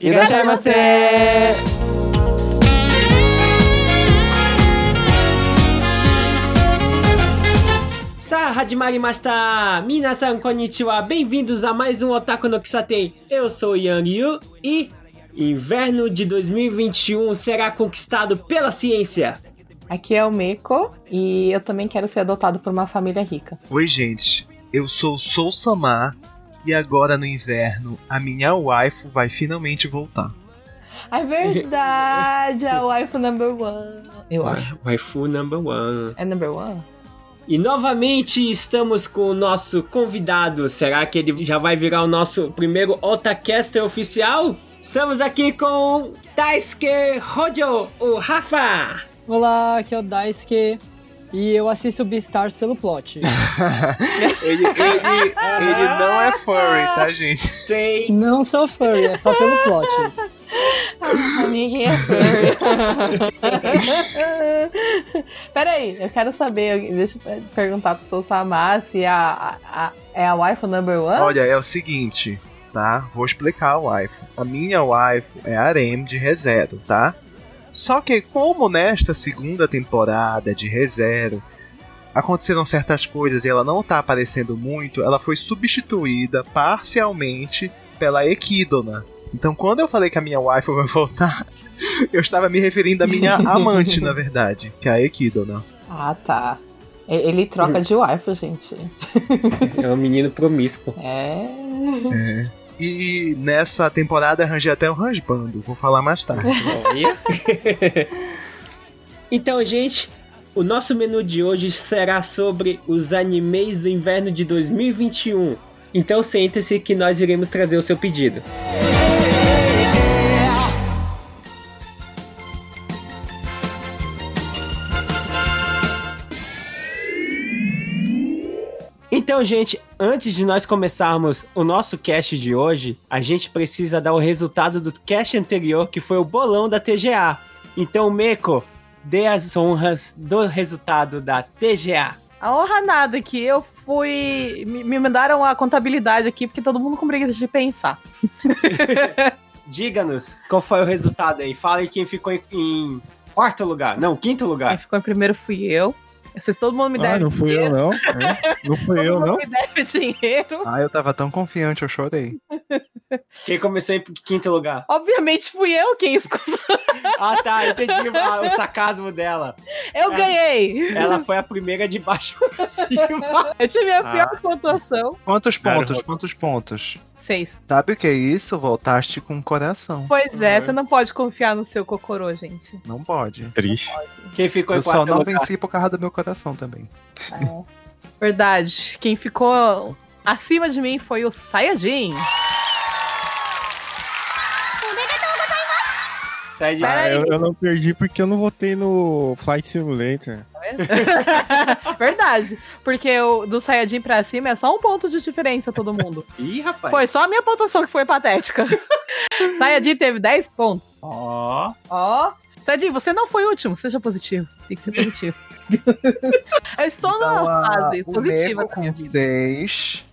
いらっしゃいませさあ、始まりました。皆さん、こんにちは。Bem-vindos a mais um Otaku no Kisaten. Eu sou Yang Yu e inverno de 2021 será conquistado pela ciência. Aqui é o Meiko e eu também quero ser adotado por uma família rica. Oi, gente. Eu sou Sou Samar e agora no inverno a minha waifu vai finalmente voltar. É verdade, a waifu number one. Eu acho. Waifu number one. É number one? E novamente estamos com o nosso convidado. Será que ele já vai virar o nosso primeiro Otacaster oficial? Estamos aqui com Daisuke Hojo, o Rafa. Olá, aqui é o Daisuke e eu assisto Beastars pelo plot. Ele, ele, ele não é furry, tá, gente? Sei. Não sou furry, é só pelo plot. Ninguém é furry. Peraí, eu quero saber, deixa eu perguntar pro seu Samar se a, a, a- é a waifu number one? Olha, é o seguinte, tá? Vou explicar a waifu. A minha waifu é a Arem de ReZero, tá? Só que como nesta segunda temporada de ReZero aconteceram certas coisas e ela não tá aparecendo muito, ela foi substituída parcialmente pela Equidona. Então quando eu falei que a minha waifu vai voltar, eu estava me referindo à minha amante, na verdade, que é a Equidona. Ah, tá. E- Ele troca de waifu, gente. É um menino promíscuo. É. E nessa temporada arranjei até o Ranjbando, vou falar mais tarde. Então, gente, o nosso menu de hoje será sobre os animes do inverno de 2021. Então sente-se que nós iremos trazer o seu pedido. Então, gente, antes de nós começarmos o nosso cast de hoje, a gente precisa dar o resultado do cast anterior, que foi o bolão da TGA. Então, Meco, dê as honras do resultado da TGA. A honra nada que eu fui. Me, mandaram a contabilidade aqui, porque todo mundo com preguiça de pensar. Diga-nos qual foi o resultado aí. Fala aí quem ficou em, em quarto lugar. Não, quinto Quem lugar. ficou em primeiro fui eu. Vocês, todo mundo me deve Ah, não fui eu, dinheiro. não. É, Não fui Todo eu, mundo não. me deve dinheiro. Ah, eu tava tão confiante, eu chorei. Quem começou em quinto lugar? Obviamente fui eu quem escutou. Ah, tá, entendi o, o sarcasmo dela. Eu É. ganhei. Ela foi a primeira de baixo pra cima. Eu tive a Ah. pior pontuação. Quantos pontos? Quantos pontos? Seis. Sabe o que é isso? Voltaste com o coração. Pois é, você não pode confiar no seu cocorô, gente. Não pode. Triste. Quem ficou Eu em só não lugar? venci por causa do meu coração também. Verdade. Quem ficou acima de mim foi o Sayajin. Sai de Ah, eu, eu não perdi porque eu não votei no Flight Simulator. Verdade. Porque o do Sayajin pra cima é só um ponto de diferença, todo mundo. Ih, rapaz. Foi só a minha pontuação que foi patética. Sayajin teve 10 pontos. Ó. Ó. Sayajin, você não foi o último. Seja positivo. Tem que ser positivo. eu estou Então, numa fase positiva com minha vida. 6,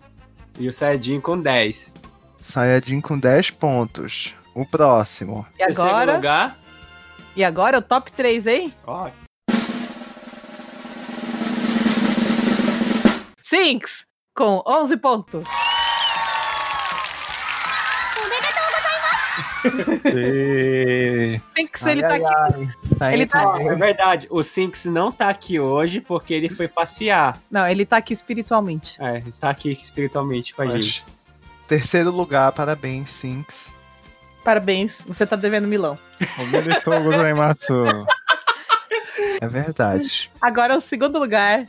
E o Saiyajin com 10. Sayajin com 10 pontos. O próximo. E agora? lugar. E agora o top 3, hein? Ó. Sinks, com 11 pontos. Sinks, Ai, ele tá ai, aqui. ai. Tá Ele tá- É verdade, o Sinks não tá aqui hoje porque ele foi passear. Não, ele tá aqui espiritualmente. É, está aqui espiritualmente com a gente. Terceiro lugar, parabéns, Sinks. Parabéns, você tá devendo Milão. É verdade. Agora o segundo lugar.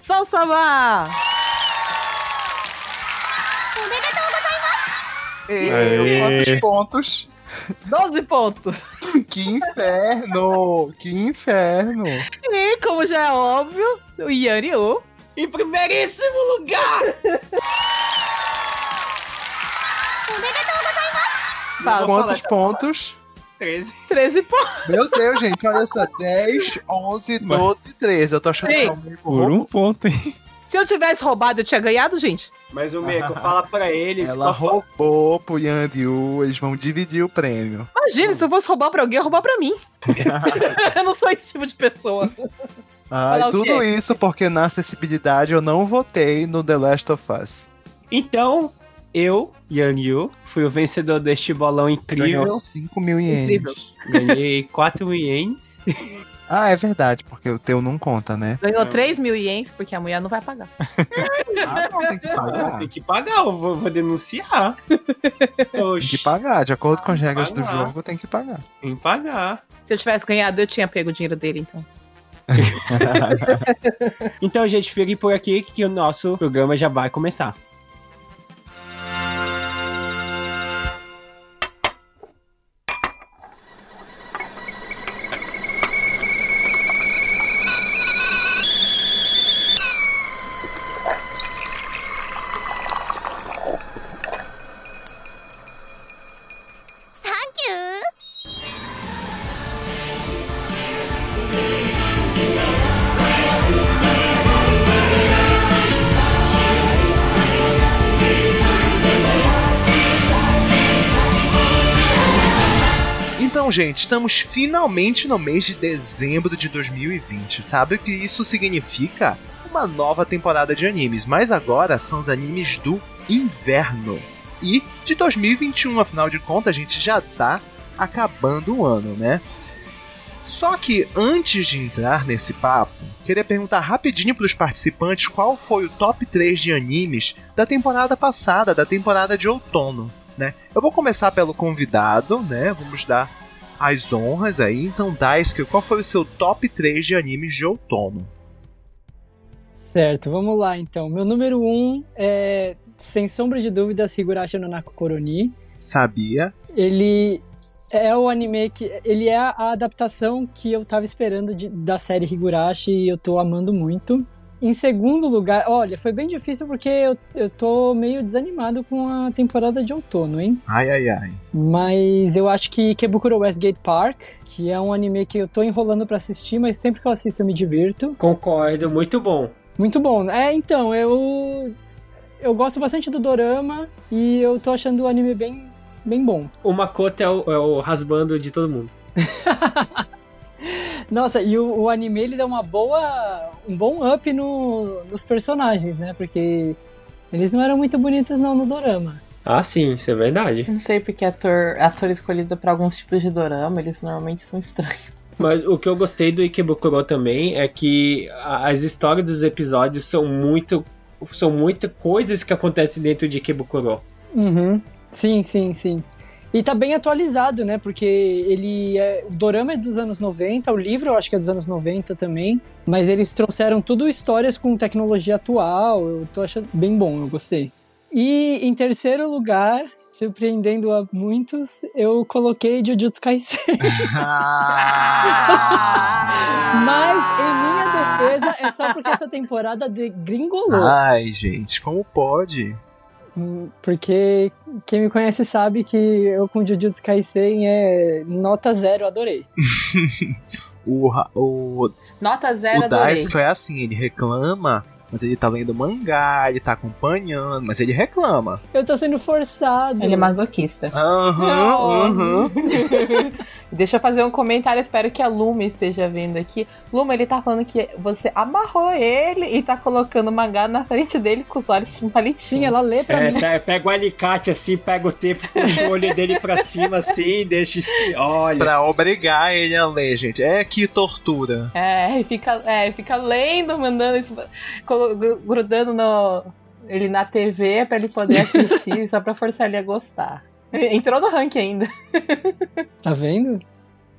Salsama! E, Aê. quantos pontos? 12 pontos. Que inferno! Que inferno! E, como já é óbvio, o Yanryu. Em primeiríssimo lugar! Fala, Vou Quantos falar pontos? 13. 13 pontos. Meu Deus, gente, olha só. 10, 11, 12, 13. Eu tô achando Sim. que é o Meco Por um ponto, hein? Se eu tivesse roubado, eu tinha ganhado, gente. Mas o Meco, fala pra eles. Ela roubou pro Yan Ryu, eles vão dividir o prêmio. Imagina, se eu fosse roubar pra alguém, roubar pra mim. eu não sou esse tipo de pessoa. O tudo isso porque na acessibilidade eu não votei no The Last of Us. Então, eu, Yang Yu, fui o vencedor deste bolão incrível. Ganhou 5 mil ienes. Incrível. Ganhei 4 mil ienes. Ah, é verdade, porque o teu não conta, né? Ganhou 3 mil ienes, porque a mulher não vai pagar. Ah, não, tem que pagar. Tem que pagar, eu vou, vou denunciar. Tem Oxi, que pagar, de acordo com as regras do jogo, tem que pagar. tem que pagar. Se eu tivesse ganhado, eu tinha pego o dinheiro dele, então. Então, gente, fique por aqui que o nosso programa já vai começar. Gente, estamos finalmente no mês de dezembro de 2020. Sabe o que isso significa? Uma nova temporada de animes, mas agora são os animes do inverno. E de 2021, afinal de contas, a gente já tá acabando o ano, né? Só que antes de entrar nesse papo, queria perguntar rapidinho para os participantes qual foi o top 3 de animes da temporada passada, da temporada de outono, né? Eu vou começar pelo convidado, né? Vamos dar as honras aí. Então, Daisuke, qual foi o seu top 3 de animes de outono? Certo, vamos lá então. Meu número 1 um é, sem sombra de dúvidas, Higurashi no Naku Koroni. Sabia? Ele é o anime que. Ele é a adaptação que eu tava esperando de- da série Higurashi e eu tô amando muito. Em segundo lugar, olha, foi bem difícil porque eu, eu tô meio desanimado com a temporada de outono, hein? Ai, ai, ai. Mas eu acho que Kebukuro Westgate Park, que é um anime que eu tô enrolando pra assistir, mas sempre que eu assisto eu me divirto. Concordo, muito bom. Muito bom. É, então, eu. Eu gosto bastante do Dorama e eu tô achando o anime bem, bem bom. O Makoto é o, é o rasbando de todo mundo. Nossa, e o, o anime ele dá uma boa. um bom up no, nos personagens, né? Porque eles não eram muito bonitos não no Dorama. Ah, sim, isso é verdade. Não sei porque ator, ator escolhido pra alguns tipos de dorama, eles normalmente são estranhos. Mas o que eu gostei do Ikebukuro também é que as histórias dos episódios são muito. São muitas coisas que acontecem dentro de Ikebukuro. Uhum. Sim, sim, sim. E tá bem atualizado, né? Porque ele é. O Dorama é dos anos 90, o livro eu acho que é dos anos 90 também. Mas eles trouxeram tudo histórias com tecnologia atual. Eu tô achando bem bom, eu gostei. E em terceiro lugar, surpreendendo a muitos, eu coloquei Jujutsu Kaisen. Mas em minha defesa é só porque essa temporada degringolou. Ai, gente, como pode? Porque quem me conhece sabe que eu com Jujutsu Kaisen é nota zero, adorei. O, o, Nota zero, o adorei. Daisuke é assim, ele reclama, mas ele tá lendo mangá, ele tá acompanhando, mas ele reclama. Eu tô sendo forçado. Ele é masoquista. Aham, aham. Deixa eu fazer um comentário, espero que a Luma esteja vendo aqui. Luma, ele tá falando que você amarrou ele e tá colocando o mangá na frente dele com os olhos tipo um palitinho. Sim, ela lê pra É, mim. pe- pega o alicate assim, pega o tempo, puxa o olho dele pra cima assim, deixa. esse- Olha. Pra obrigar ele a ler, gente. É que tortura. É, e fica, é, fica lendo, mandando isso, grudando no, ele na TV pra ele poder assistir, só pra forçar ele a gostar. Entrou no ranking ainda. Tá vendo?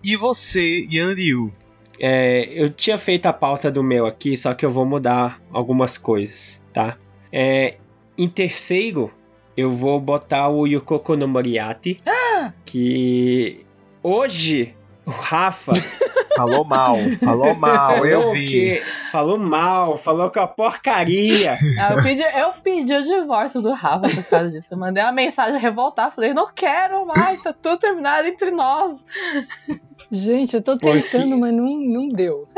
E você, Yan Ryu? É, eu tinha feito a pauta do meu aqui, só que eu vou mudar algumas coisas, tá? É, em terceiro, eu vou botar o Yukoko no Moriarty, que hoje o Rafa Falou mal, falou mal, eu falou vi. que falou mal, falou que é uma porcaria. Ah, Eu pedi, eu pedi o divórcio do Rafa por causa disso. Eu mandei uma mensagem revoltar, falei, não quero mais, tá tudo terminado entre nós. Gente, eu tô Porque- tentando, mas não, não deu.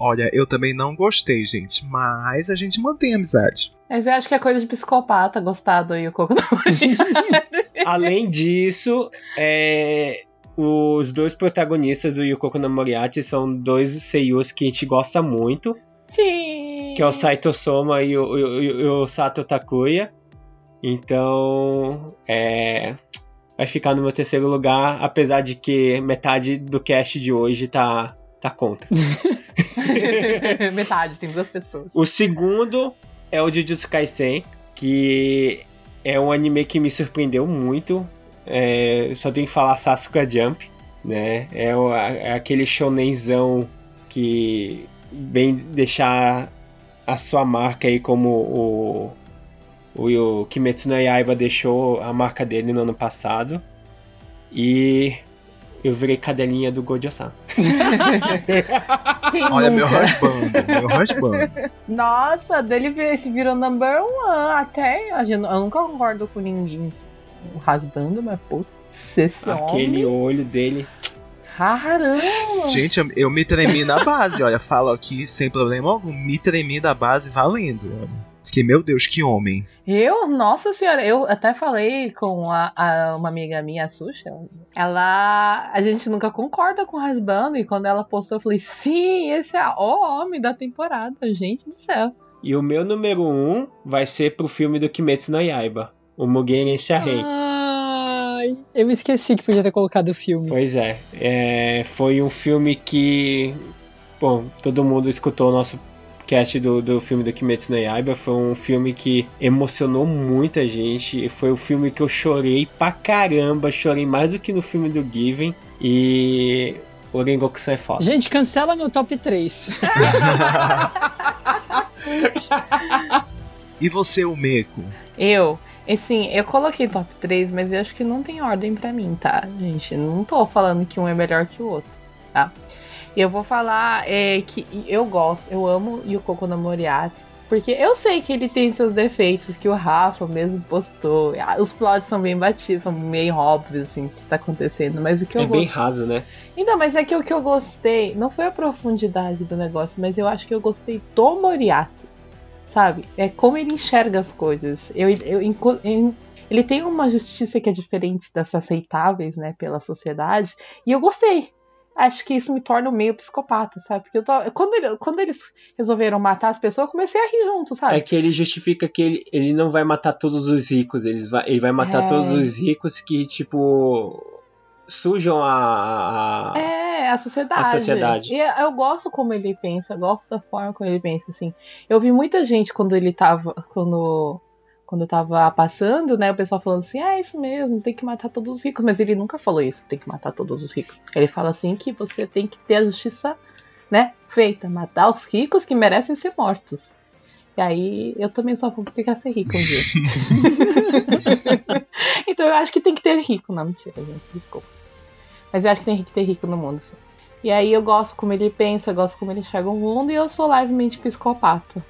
Olha, eu também não gostei, gente, mas a gente mantém a amizade. Mas eu acho que é coisa de psicopata gostar do Yukoko no Além disso, é, os dois protagonistas do Yukoko no Moriarty são dois seiyus que a gente gosta muito, Sim. que é o Saito Soma e o, e o- e o Sato Takuya. Então, é, vai ficar no meu terceiro lugar, apesar de que metade do cast de hoje tá, tá contra. Metade, tem duas pessoas. O segundo é o Jujutsu Kaisen, que é um anime que me surpreendeu muito. É, só tem que falar Sasuke Jump, né? É, o- é aquele shonenzão que vem deixar a sua marca aí como o, o, o Kimetsu no Yaiba deixou a marca dele no ano passado. E eu virei cadelinha do Gojo-san. Olha, meu nunca? husband, meu husband. Nossa, dele se virou number one. Até. Eu nunca concordo com ninguém rasgando, mas putz, esse Aquele homem. olho dele. Caramba! Gente, eu, eu me tremi na base, olha, falo aqui sem problema algum, me tremi da base valendo, olha. Fiquei, meu Deus, que homem. Eu, nossa senhora, eu até falei com a, a- uma amiga minha, a Xuxa. Ela. A gente nunca concorda com o Rasbando. E quando ela postou, eu falei: sim, esse é o homem da temporada, gente do céu. E o meu número um vai ser pro filme do Kimetsu no Yaiba, o Mugen Shahei. Ai, eu esqueci que podia ter colocado o filme. Pois é, é, foi um filme que, bom, todo mundo escutou o nosso cast do, do filme do Kimetsu no Yaiba, foi um filme que emocionou muita gente, foi o filme que eu chorei pra caramba, chorei mais do que no filme do Given, e o Rengoku-san é foda. Gente, cancela meu top 3. E você, o Meco? Eu, assim, eu coloquei top 3, mas eu acho que não tem ordem pra mim, tá, gente? Não tô falando que um é melhor que o outro, tá? E eu vou falar é, que eu gosto, eu amo Yukoko no Moriarty. Porque eu sei que ele tem seus defeitos, que o Rafa mesmo postou. Ah, Os plots são bem batidos, são meio óbvios, assim, o que tá acontecendo. Mas o que eu É bem raso, né? Então, mas é que o que eu gostei não foi a profundidade do negócio, mas eu acho que eu gostei do Moriarty. Sabe? É como ele enxerga as coisas. Eu, eu, em- ele tem uma justiça que é diferente das aceitáveis, né, pela sociedade, e eu gostei. Acho que isso me torna meio psicopata, sabe? Porque eu tô, quando, ele- quando eles resolveram matar as pessoas, eu comecei a rir junto, sabe? É que ele justifica que ele, ele não vai matar todos os ricos, eles vai, ele vai matar É. todos os ricos que, tipo, sujam a. a- É, a sociedade. A sociedade. E eu gosto como ele pensa, eu gosto da forma como ele pensa, assim. Eu vi muita gente quando ele tava. Quando, quando tava passando, né? O pessoal falando assim, ah, é isso mesmo, tem que matar todos os ricos. Mas ele nunca falou isso, tem que matar todos os ricos. Ele fala assim que você tem que ter a justiça, né, feita, matar os ricos que merecem ser mortos. E aí eu também sou porque quer ser rico um dia. então eu acho que tem que ter rico. Não, mentira, gente, desculpa. Mas eu acho que tem que ter rico no mundo, sim. E aí eu gosto como ele pensa, eu gosto como ele enxerga o mundo e eu sou levemente psicopata.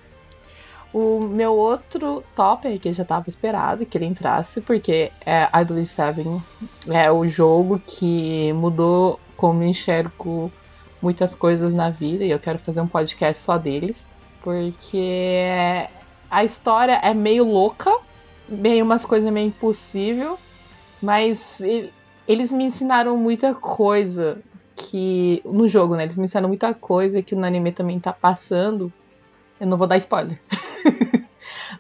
O meu outro top, que já estava esperado que ele entrasse, porque é Idol 7 é o jogo que mudou como eu enxergo muitas coisas na vida e eu quero fazer um podcast só deles, porque a história é meio louca, meio umas coisas meio impossível, mas eles me ensinaram muita coisa que no jogo, né? Eles me ensinaram muita coisa que no anime também tá passando. Eu não vou dar spoiler.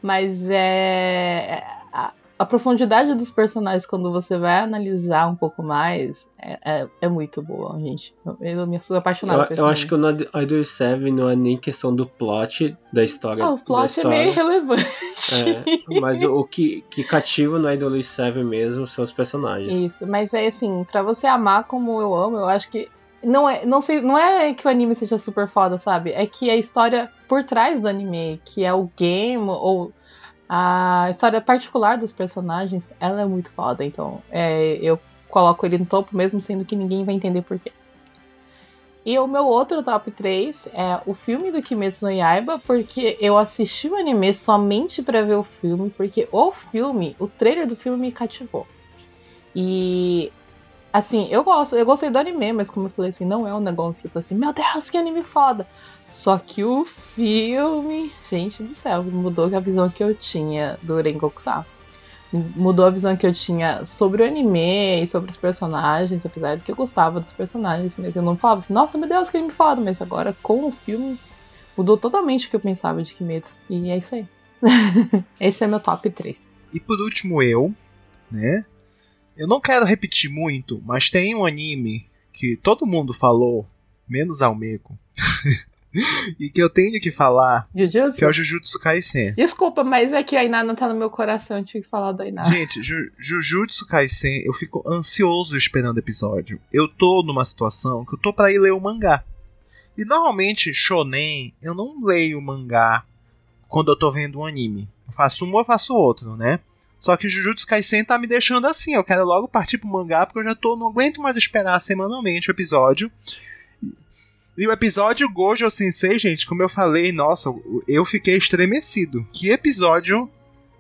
Mas é. A, profundidade dos personagens, quando você vai analisar um pouco mais, é, é, é muito boa, gente. Eu, me sou apaixonada Eu, por eu acho que o No- Idol 7 não é nem questão do plot da história. Ah, o plot é história. meio irrelevante. É, mas o, o que, que cativa no Idol 7 mesmo são os personagens. Isso, mas é assim, pra você amar como eu amo, eu acho que. Não é, não sei, não é que o anime seja super foda, sabe? É que a história por trás do anime, que é o game, ou a história particular dos personagens, ela é muito foda. Então, é, eu coloco ele no topo, mesmo sendo que ninguém vai entender por quê. E o meu outro top 3 é o filme do Kimetsu no Yaiba, porque eu assisti o anime somente pra ver o filme, porque o filme, o trailer do filme me cativou. E Assim, eu gosto, eu gostei do anime, mas como eu falei assim, não é um negócio tipo assim, meu Deus, que anime foda. Só que o filme, gente do céu, mudou a visão que eu tinha do Rengoku-san. Mudou a visão que eu tinha sobre o anime e sobre os personagens, apesar de que eu gostava dos personagens, mas eu não falava assim, nossa, meu Deus, que anime foda, mas agora com o filme mudou totalmente o que eu pensava de Kimetsu. E é isso aí. Esse é meu top 3. E por último, eu, né? Eu não quero repetir muito, mas tem um anime que todo mundo falou, menos Almeco, e que eu tenho que falar, Jujutsu? que é o Jujutsu Kaisen. Desculpa, mas é que a Iná não tá no meu coração, eu tive que falar da Iná. Gente, Ju- Jujutsu Kaisen, eu fico ansioso esperando o episódio. Eu tô numa situação que eu tô pra ir ler o mangá. E normalmente, shonen, eu não leio o mangá quando eu tô vendo um anime. Eu faço um ou eu faço outro, né? Só que Jujutsu Kaisen tá me deixando assim. Eu quero logo partir pro mangá porque eu já tô. Não aguento mais esperar semanalmente o episódio. E- o episódio Gojo Sensei, gente, como eu falei, nossa, eu fiquei estremecido. Que episódio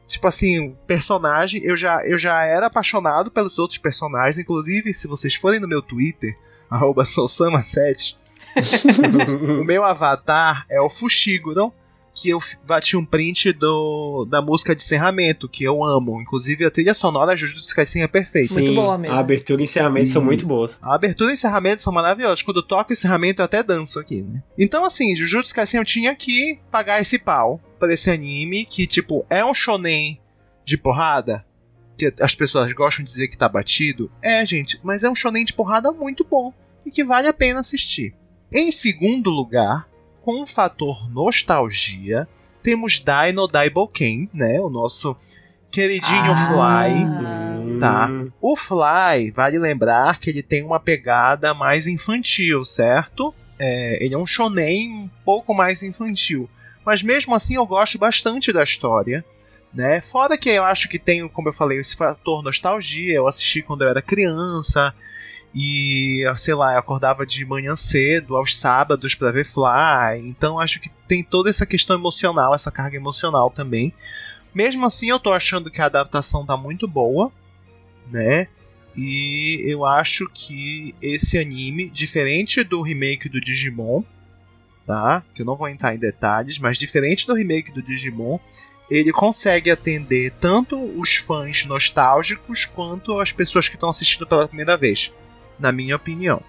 Tipo assim, personagem, eu já, eu já era apaixonado pelos outros personagens. Inclusive, se vocês forem no meu Twitter, arroba Sosama7, o meu avatar é o Fushiguro, que eu bati um print do, da música de encerramento, que eu amo. Inclusive, a trilha sonora de Jujutsu Kaisen é perfeita. Muito Sim, boa mesmo. A abertura e encerramento são muito boas. A abertura e encerramento são maravilhosos. Quando toca o encerramento, eu até danço aqui, né? Então, assim, Jujutsu Kaisen eu tinha que pagar esse pau pra esse anime, que, tipo, é um shonen de porrada, que as pessoas gostam de dizer que tá batido. É, gente, mas é um shonen de porrada muito bom e que vale a pena assistir. Em segundo lugar, com o fator nostalgia, temos Dino Daiboken, né? O nosso queridinho Ah. Fly. Tá. Hum, O Fly, vale lembrar que ele tem uma pegada mais infantil, certo? É, ele é um shonen um pouco mais infantil. Mas mesmo assim eu gosto bastante da história. Né? Fora que eu acho que tem, como eu falei, esse fator nostalgia. Eu assisti quando eu era criança. E, sei lá, eu acordava de manhã cedo, aos sábados, pra ver Fly. Então acho que tem toda essa questão emocional, essa carga emocional também. Mesmo assim, eu tô achando que a adaptação tá muito boa né? E eu acho que esse anime, diferente do remake do Digimon, tá? Que eu não vou entrar em detalhes, mas diferente do remake do Digimon, ele consegue atender tanto os fãs nostálgicos quanto as pessoas que estão assistindo pela primeira vez, na minha opinião.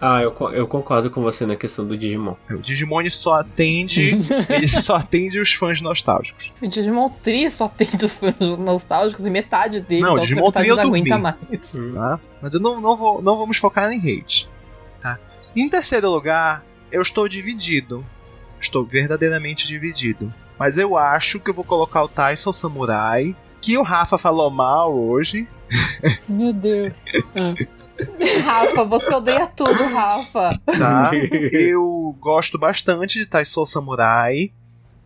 Ah, eu, eu concordo com você na questão do Digimon. O Digimon só atende, ele só atende os fãs nostálgicos. O Digimon Tri só tem dos fãs nostálgicos e metade dele. Não, o Digimon Tri eu não aguenta mais. tá? Mas eu não, não, vou, não vamos focar em hate, tá? Em terceiro lugar, eu estou dividido. Estou verdadeiramente dividido. Mas eu acho que eu vou colocar o Tyson Samurai, que o Rafa falou mal hoje. Meu Deus. Ah, Rafa, você odeia tudo, Rafa. Tá? eu gosto bastante de Tyson Samurai.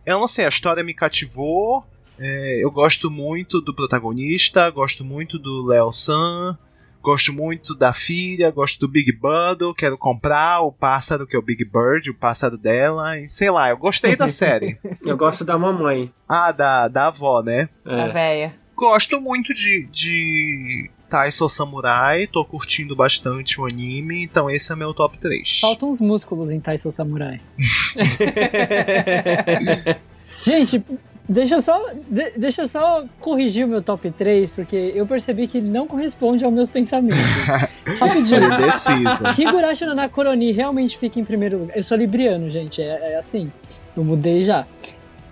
Eu não sei, a história me cativou. É, eu gosto muito do protagonista, gosto muito do Léo San, gosto muito da filha, gosto do Big Bundle, quero comprar o pássaro que é o Big Bird, o pássaro dela, e sei lá, eu gostei da série. Eu gosto da mamãe. Ah, da, da avó, né? A É. véia. Gosto muito de, de Tyson Samurai, tô curtindo bastante o anime, então esse é meu top 3. faltam uns músculos em Taiso Samurai. Gente, deixa eu só, de- deixa eu só corrigir o meu top 3, porque eu percebi que não corresponde aos meus pensamentos. Rapidinho. Indeciso. Higurashi no Nakoroni realmente fica em primeiro lugar. Eu sou libriano, gente, é, é assim. Eu mudei já.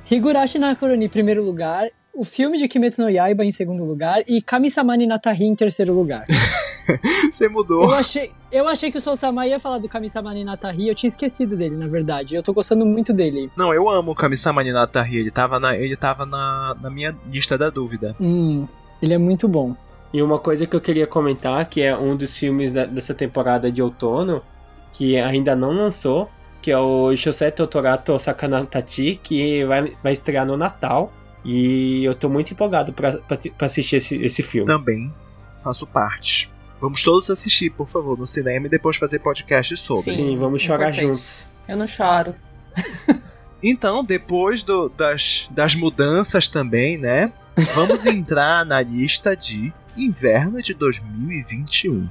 Higurashi no Nakoroni em primeiro lugar, o filme de Kimetsu no Yaiba em segundo lugar e Kami-sama ni Natahi em terceiro lugar. Você mudou. Eu achei, eu achei que o Sousama ia falar do Kami-sama ni Natahi, eu tinha esquecido dele, na verdade. Eu tô gostando muito dele. Não, eu amo o Kami-sama Ninatari, ele tava, na, ele tava na, na minha lista da dúvida. Hum, ele é muito bom. E uma coisa que eu queria comentar, que é um dos filmes da- dessa temporada de outono, que ainda não lançou, que é o Shosei Totorato Sakanatachi, que vai, vai estrear no Natal. E eu tô muito empolgado pra, pra, pra assistir esse, esse filme. Também faço parte. Vamos todos assistir, por favor, no cinema e depois fazer podcast sobre. Sim, vamos chorar importante. juntos. Eu não choro. Então, depois do- das, das mudanças também, né? Vamos entrar na lista de inverno de 2021.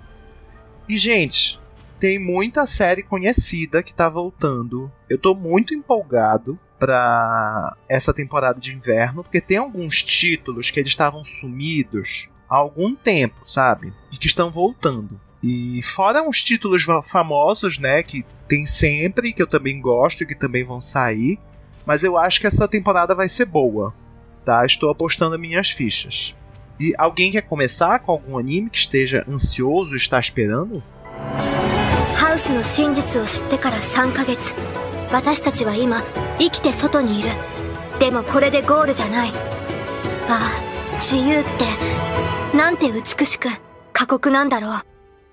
E, gente, tem muita série conhecida que tá voltando. Eu tô muito empolgado pra essa temporada de inverno, porque tem alguns títulos que eles estavam sumidos há algum tempo, sabe? E que estão voltando. E fora uns títulos va- famosos, né, que tem sempre, que eu também gosto e que também vão sair, mas eu acho que essa temporada vai ser boa, tá? Estou apostando minhas fichas. E alguém quer começar com algum anime que esteja ansioso e está esperando? ハウスの真実を知ってから3ヶ月 私たちは今生きて外にいるでもこれでゴールじゃないああ自由ってなんて美しく過酷なんだろう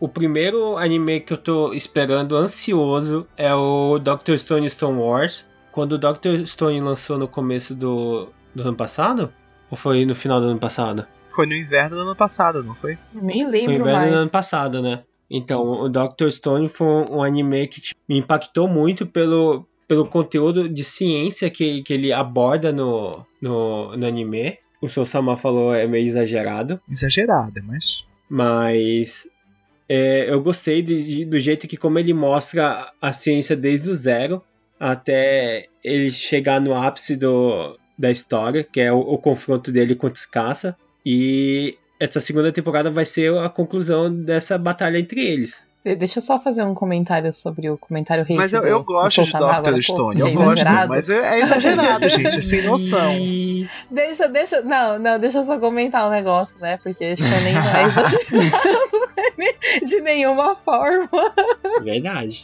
O primeiro anime que eu tô esperando ansioso é o Doctor Stone Stone Wars. Quando o Doctor Stone lançou no começo do, do ano passado? Ou foi no final do ano passado? Foi no inverno do ano passado, não foi? Nem Foi lembro inverno do ano mais. passado, né? Então, o Doctor Stone foi um anime que tipo, me impactou muito pelo, pelo conteúdo de ciência que, que ele aborda no, no, no anime. O Sou Sama falou é meio exagerado, Exagerada, mas. mas é, eu gostei de- de- do jeito que como ele mostra a ciência desde o zero até ele chegar no ápice do, da história, que é o, o confronto dele contra os caça. E essa segunda temporada vai ser a conclusão dessa batalha entre eles. De- Deixa eu só fazer um comentário sobre o comentário hate Mas eu, eu do gosto de pouco, Stone, eu gosto, exagerado. mas é é exagerado, gente, é sem noção. Deixa, deixa. Não, não, deixa eu só comentar um negócio, né? Porque que nem não é exagerado de nenhuma forma. Verdade.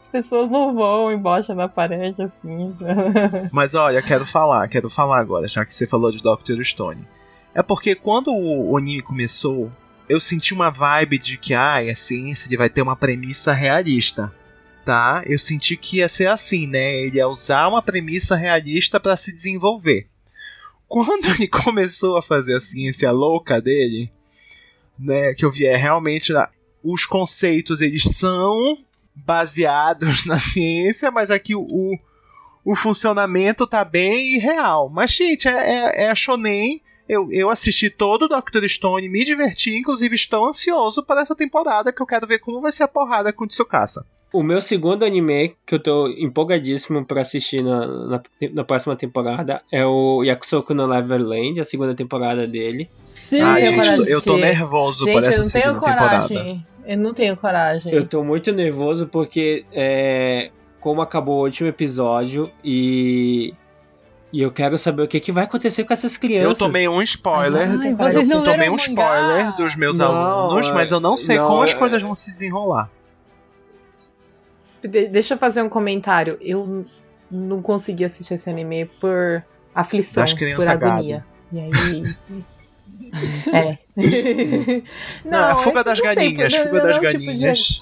As pessoas não vão embaixo na parede, assim. Mas olha, quero falar, quero falar agora, já que você falou de Doctor Stone. É porque quando o o anime começou, eu senti uma vibe de que, ai, a ciência ele vai ter uma premissa realista. Tá? Eu senti que ia ser assim, né? Ele ia usar uma premissa realista para se desenvolver. Quando ele começou a fazer a ciência louca dele, né, que eu vi é realmente os conceitos eles são baseados na ciência, mas aqui o, o, o funcionamento tá bem irreal. Mas, gente, é, é, é a Shonen. Eu, eu assisti todo o Doctor Stone, me diverti, inclusive estou ansioso para essa temporada, que eu quero ver como vai ser a porrada com o Tsukasa. O meu segundo anime, que eu tô empolgadíssimo pra assistir na, na, na próxima temporada, é o Yakusoku no Neverland, a segunda temporada dele. Sim, Ai, gente, coragem eu tô nervoso Gente, por eu essa não tenho segunda temporada. coragem. Eu não tenho coragem. Eu tô muito nervoso porque, é, como acabou o último episódio e. E eu quero saber o que, que vai acontecer com essas crianças. Eu tomei um spoiler. Ai, eu vocês não tomei um o mangá? spoiler dos meus Não, alunos, mas eu não sei não, como as coisas vão se desenrolar. De- deixa eu fazer um comentário. Eu não consegui assistir esse anime por aflição, por agonia. E aí. É. Não, é a fuga eu das não sei, galinhas, não- fuga não, das tipo, galinhas.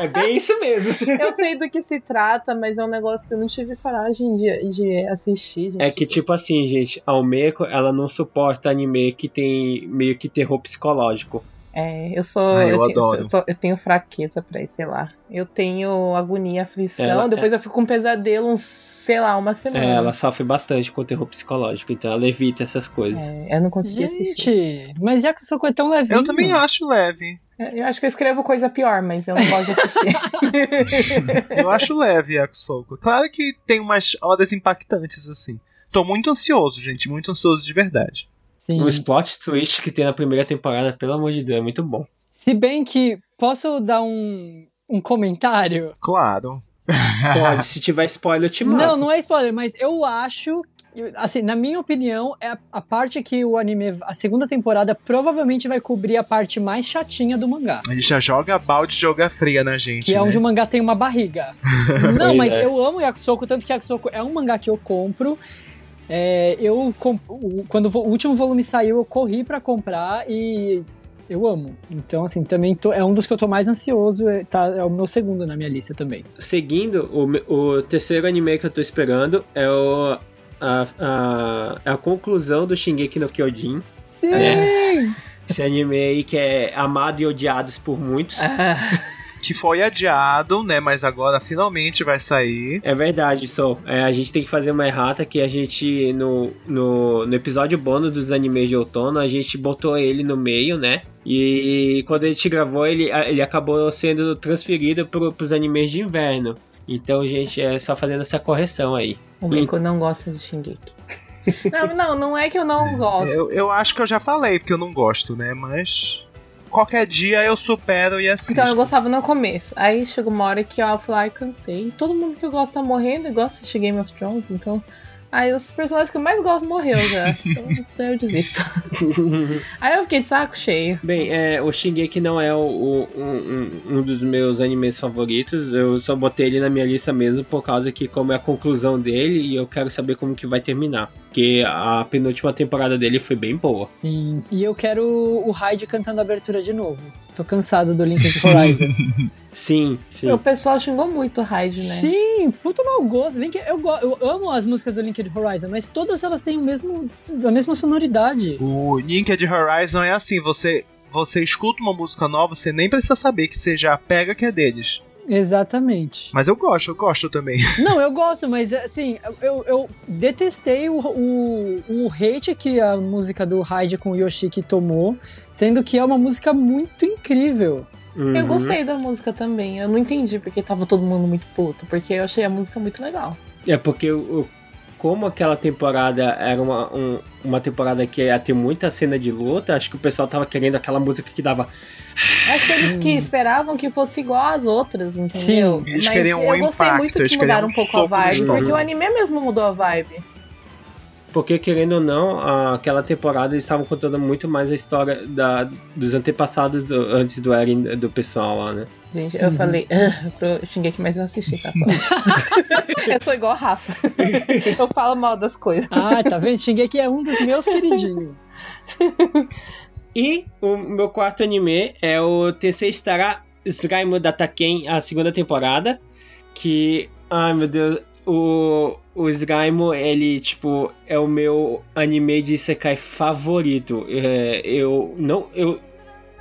É bem isso mesmo. eu sei do que se trata, mas é um negócio que eu não tive coragem de, de assistir, gente. É que, tipo assim, gente, a Almeco, ela não suporta anime que tem meio que terror psicológico. É, eu sou. Ah, eu tenho, adoro. eu, sou- eu tenho fraqueza pra isso, sei lá. Eu tenho agonia, aflição, Ela- depois eu fico com um pesadelo, uns, sei lá, uma semana. É, ela sofre bastante com terror psicológico, então ela evita essas coisas. É, eu não consegui assistir. Gente, mas Yakusoku é tão levinho. Eu também acho leve. É, Eu acho que eu escrevo coisa pior, mas eu não gosto de assistir. Eu acho leve Yakusoku. Claro que tem umas horas impactantes assim. Tô muito ansioso, gente, muito ansioso de verdade. Sim. O plot twist que tem na primeira temporada, pelo amor de Deus, é muito bom. Se bem que, posso dar um, um comentário? Claro. Pode, se tiver spoiler, eu te mato. Não, não é spoiler, mas eu acho. Assim, na minha opinião, é a, a parte que o anime, a segunda temporada, provavelmente vai cobrir a parte mais chatinha do mangá. Ele já joga balde, joga fria na gente. Que é né? onde o mangá tem uma barriga. Não, mas é. eu amo Yakusoku, tanto que Yakusoku é um mangá que eu compro. É, eu quando o último volume saiu, eu corri pra comprar e eu amo. Então, assim, também tô- é um dos que eu tô mais ansioso. É, tá, é o meu segundo na minha lista também. Seguindo, o, o terceiro anime que eu tô esperando é o. A, a, é a conclusão do Shingeki no Kyojin. Sim! É. Esse anime aí que é amado e odiado por muitos. Ah, que foi adiado, né? Mas agora finalmente vai sair. É verdade, Sou. É, a gente tem que fazer uma errata que a gente, no, no, no episódio bônus dos animes de outono, a gente botou ele no meio, né? E quando a gente gravou, ele, ele acabou sendo transferido pro, pros animes de inverno. Então, gente, é só fazendo essa correção aí. O Meiko não gosta de Shingeki. Não, não, não é que eu não gosto. Eu, eu acho que eu já falei, porque eu não gosto, né? Mas. Qualquer dia eu supero e assisto. Então eu gostava no começo. Aí chegou uma hora que eu falei, ai, cansei. Todo mundo que eu gosto tá morrendo e gosta de Game of Thrones, então. Aí os personagens que eu mais gosto morreu já. Então eu desisto. Aí eu fiquei de saco cheio. Bem, é, o Shingeki não é o, o- um, um- um dos meus animes favoritos. Eu só botei ele na minha lista mesmo por causa que como é a conclusão dele e eu quero saber como que vai terminar. Porque a penúltima temporada dele foi bem boa. Sim. E eu quero o Hyde cantando a abertura de novo. Tô cansado do Linked Horizon. Sim, sim. O pessoal xingou muito o Hyde, né? Sim, puta mau gosto. Link, eu, go- eu amo as músicas do Linked Horizon, mas todas elas têm o mesmo, a mesma sonoridade. O Linked Horizon é assim, você. Você escuta uma música nova, você nem precisa saber que você já pega que é deles. Exatamente. Mas eu gosto, eu gosto também. Não, eu gosto, mas assim, eu, eu detestei o, o, o hate que a música do Hyde com o Yoshiki tomou, sendo que é uma música muito incrível. Eu Uhum. gostei da música também. Eu não entendi porque tava todo mundo muito puto. Porque eu achei a música muito legal. É porque o- como aquela temporada era uma, um- uma temporada que ia ter muita cena de luta, acho que o pessoal tava querendo aquela música que dava. Acho que eles que esperavam que fosse igual às outras, entendeu? Sim, eles Mas queriam eu um gostei impacto, muito que mudaram um um pouco a vibe. Porque o anime mesmo mudou a vibe. Porque, querendo ou não, aquela temporada eles estavam contando muito mais a história da, dos antepassados do- antes do Eren do pessoal lá, né? Gente, eu falei, ah, eu tô- xinguei aqui, mas não assisti, tá? Eu sou igual a Rafa. eu falo mal das coisas. Ah, tá vendo? Shingeki é um dos meus queridinhos. E o meu quarto anime é o Tensei Stara Slime Dataken, a segunda temporada. Que, ai meu Deus, o, o Slime, ele, tipo, é o meu anime de Isekai favorito. É, eu, não, eu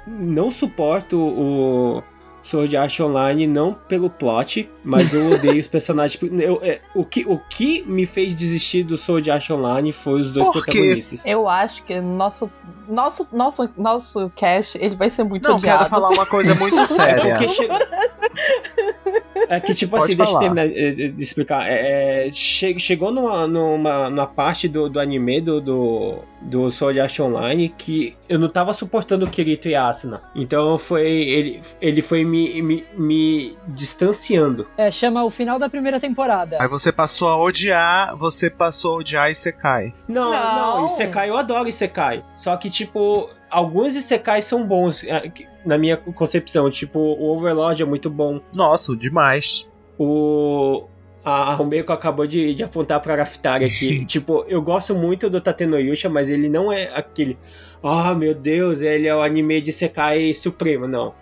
não suporto o Sword Art Online, não pelo plot, mas eu odeio os personagens. Eu, é, o, que, o que me fez desistir do Sword Art Online foi os dois Por quê? protagonistas. Eu acho que nosso, nosso, nosso, nosso cast ele vai ser muito Não, odiado. quero falar uma coisa muito séria. Porque. É que, tipo Pode assim, deixa eu falar. terminar de explicar. É, é, che- chegou numa, numa, numa parte do, do anime do, do, do Sword Art Online que eu não tava suportando o Kirito e a Asuna. Então foi, ele, ele foi me, me, me distanciando. É, chama o final da primeira temporada. Aí você passou a odiar, você passou a odiar Isekai. Não, não, Não. Isekai eu adoro Isekai. Só que, tipo, alguns Isekai são bons, que- na minha concepção. Tipo, o Overlord é muito bom. Nossa, demais. O. A Rumeko acabou de, de apontar pra Raftari aqui. tipo, eu gosto muito do Tatenoyusha, mas ele não é aquele. Ah, meu Deus, ele é o anime de Sekai Supremo, não.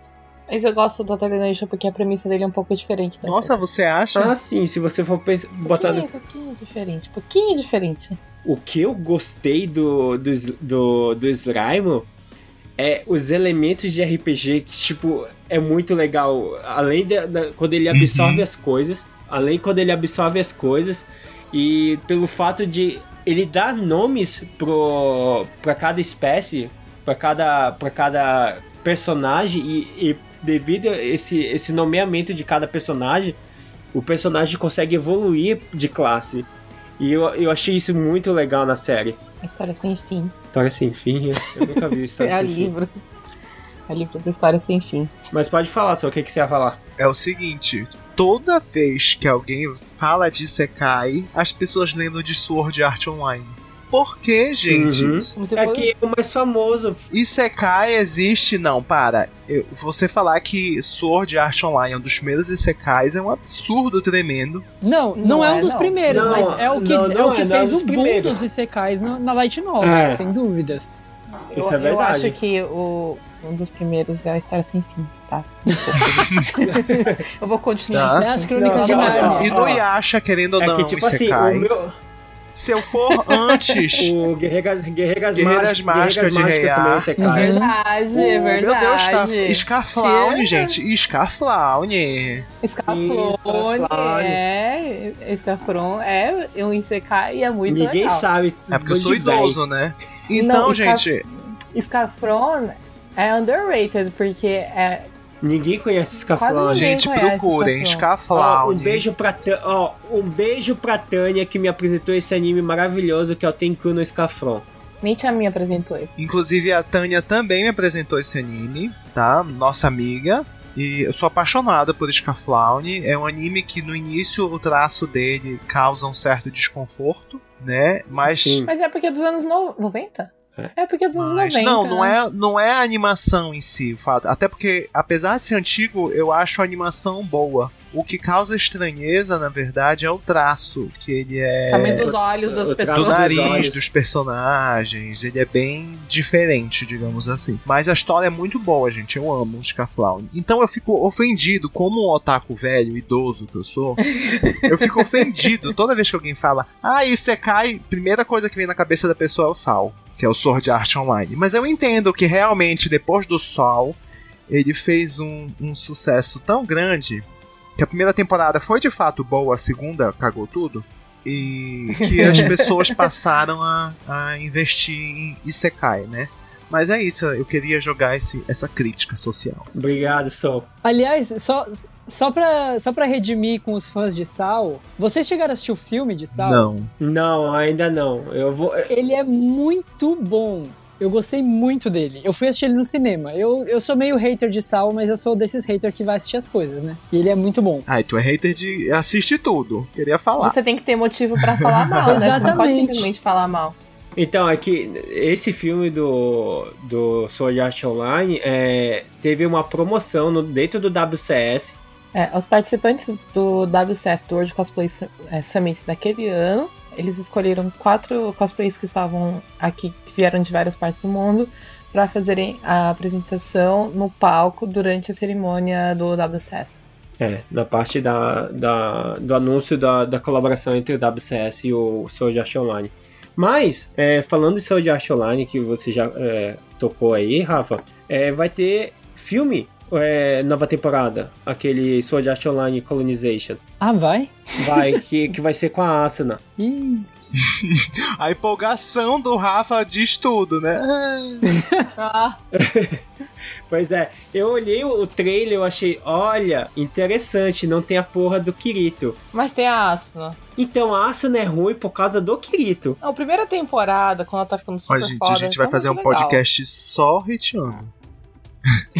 Mas eu gosto do Tatanation porque a premissa dele é um pouco diferente. da Nossa, você acha? Ah, sim, se você for pens- botar. Pouquinho, pouquinho diferente. Pouquinho diferente. O que eu gostei do, do, do, do Slime é os elementos de RPG que, tipo, é muito legal. Além da, da- quando ele absorve as coisas, além quando ele absorve as coisas, e pelo fato de ele dar nomes pro, pra cada espécie, pra cada, pra cada personagem, e, e devido a esse, esse nomeamento de cada personagem, o personagem consegue evoluir de classe. E eu, eu achei isso muito legal na série. A história sem fim. História sem fim, eu, eu nunca vi história É a sem fim. livro. A livro da história sem fim. Mas pode falar, só o que, que você ia falar? É o seguinte, toda vez que alguém fala de Isekai, as pessoas lembram de Sword Art Online. Por que, gente? Uhum. É que é o mais famoso. Isekai existe, não, para. Eu, você falar que Sword Art Online é um dos primeiros Isekais é um absurdo tremendo. Não, não, Não é um é, dos não. primeiros, Não, mas é o que, não, é o que é, é fez o boom primeiros. dos Isekais na, na Light Novel, É. sem dúvidas. Eu, Isso é eu verdade. acho que o, um dos primeiros é a história sem fim, tá? eu vou continuar. Tá. É as Crônicas Não, de não. E no Yasha, querendo ou É não, que, tipo assim, Isekai. o meu. Se eu for antes. O Guerreiras, Guerreiras, Guerreiras Mágicas de também, você cai. Verdade, o- é verdade. Meu Deus, tá. Scarflaune, gente. Scarflaune. Escaflone, Escaflone. é. Escafron é um Isekai e é muito Ninguém legal. sabe. É porque eu sou idoso, né? Então, Não, gente. Escafron é underrated, porque é. Ninguém conhece ninguém Gente, procurem. Ó, Scarflaune. um beijo pra Tânia, ó, um beijo pra Tânia que me apresentou esse anime maravilhoso que é o Tenku no Scaflon. Mitch a me apresentou esse. Inclusive, a Tânia também me apresentou esse anime, tá? Nossa amiga. E eu sou apaixonada por Scaflaune. É um anime que no início o traço dele causa um certo desconforto, né? Mas. Sim. Mas é porque é dos anos no... 90? É. Porque é dos anos Mas 90. não, não né? é, não é a animação em si, o fato. Até porque, apesar de ser antigo, eu acho a animação boa. O que causa estranheza, na verdade, é o traço, que ele é Tamanho dos olhos das traço do pessoas. nariz dos personagens, ele é bem diferente, digamos assim. Mas a história é muito boa, gente. Eu amo o Scaflaune. Então eu fico ofendido, como um otaku velho, idoso que eu sou. eu fico ofendido toda vez que alguém fala, ah, isso é cai. Primeira coisa que vem na cabeça da pessoa é o sal, que é o Sword Art Online. Mas eu entendo que realmente, depois do sol, ele fez um, um sucesso tão grande que a primeira temporada foi de fato boa, a segunda cagou tudo. E que as pessoas passaram a, a investir em Isekai, né? Mas é isso, eu queria jogar esse, essa crítica social. Obrigado, Sol. Aliás, só, só, pra, só pra redimir com os fãs de Sal, vocês chegaram a assistir o filme de Sal? Não. Não, ainda não. Eu vou. Ele é muito bom. Eu gostei muito dele. Eu fui assistir ele no cinema. Eu, eu sou meio hater de Sal, mas eu sou desses haters que vai assistir as coisas, né? E ele é muito bom. Ai, tu é hater de assiste tudo. Queria falar. Você tem que ter motivo pra falar mal, né? Você não pode Exatamente. simplesmente falar mal. Então, aqui, esse filme do, do Sword Art Online é, teve uma promoção no, dentro do WCS. É, os participantes do WCS, do World Cosplay Su- é, Summit daquele ano, eles escolheram quatro cosplays que estavam aqui, que vieram de várias partes do mundo, para fazerem a apresentação no palco durante a cerimônia do WCS. É, na parte da, da- do anúncio da, da colaboração entre o WCS e o Sword Art Online. Mas, é, falando de Sword Art Online, que você já é, tocou aí, Rafa, é, vai ter filme, é, nova temporada, aquele Sword Art Online Colonization. Ah, vai? Vai, que, que vai ser com a Asuna. A empolgação do Rafa diz tudo, né? Ah, Pois é, eu olhei o trailer eu achei, olha, interessante, não tem a porra do Kirito. mas tem a Asuna. Então a Asuna é ruim por causa do Kirito. A primeira temporada, quando ela tá ficando super Ó, gente, foda, a gente vai tá fazer um legal. podcast só hateando.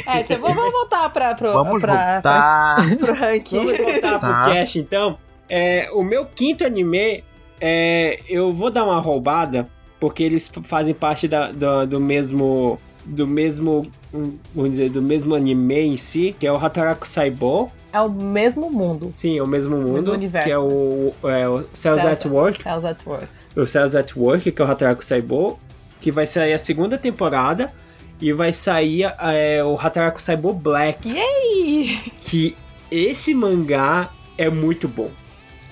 É, cê- vamos vamos voltar pra, pro, Vamos pra, voltar. pra- pro ranking. Vamos voltar Tá. pro cast então. É, o meu quinto anime, é, eu vou dar uma roubada, porque eles fazem parte da- do, do mesmo. Do mesmo. hum, Vamos dizer, do mesmo anime em si, que é o Hataraku Saibou. É o mesmo mundo. Sim, é o mesmo mundo. universo. que é o, é o Cells Cells at Work. Hell's at Work. o Cells at Work, que é o Hataraku Saibou, que vai sair a segunda temporada e vai sair é, o Hataraku Saibou Black, Ih, que esse mangá é muito bom,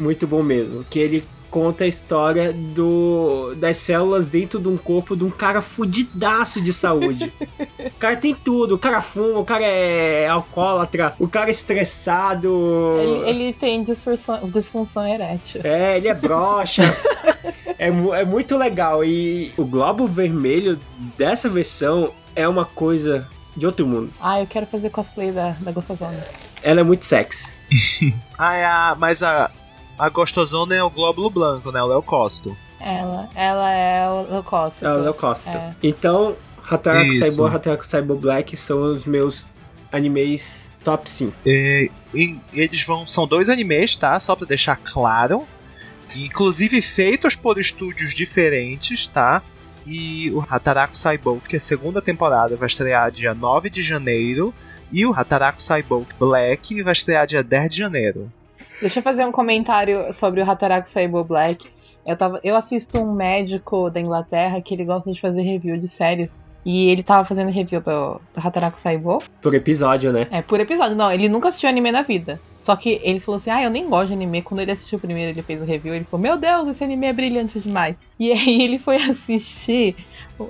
muito bom mesmo, que ele conta a história do das células dentro de um corpo de um cara fudidaço de saúde. o cara tem tudo, o cara fuma, o cara é alcoólatra, o cara é estressado. Ele, ele tem disfunção, disfunção erétil. É, ele é broxa. é, é muito legal. E o globo vermelho dessa versão é uma coisa de outro mundo. Ah, eu quero fazer cosplay da, da gostosona. Ela é muito sexy. Ah, é a, mas a, a gostosona é o glóbulo branco, né? O leucócito. Ela, ela é o leucócito. Ela é o Costa. É. Então, Hataraku e Hataraku Saibou Black são os meus animes top 5. E, e eles vão. São dois animes, tá? Só pra deixar claro. Inclusive feitos por estúdios diferentes, tá? E o Hataraku Saibou, que é a segunda temporada, vai estrear dia 9 de janeiro. E o Hataraku Saibou Black vai estrear dia 10 de janeiro. Deixa eu fazer um comentário sobre o Hataraku Saibou Black. Eu, tava, eu assisto um médico da Inglaterra que ele gosta de fazer review de séries. E ele tava fazendo review do, do Hataraku Saibou. Por episódio, né? É, por episódio. Não, ele nunca assistiu anime na vida. Só que ele falou assim: Ah, eu nem gosto de anime. Quando ele assistiu o primeiro, ele fez o review. Ele falou: Meu Deus, esse anime é brilhante demais. E aí ele foi assistir.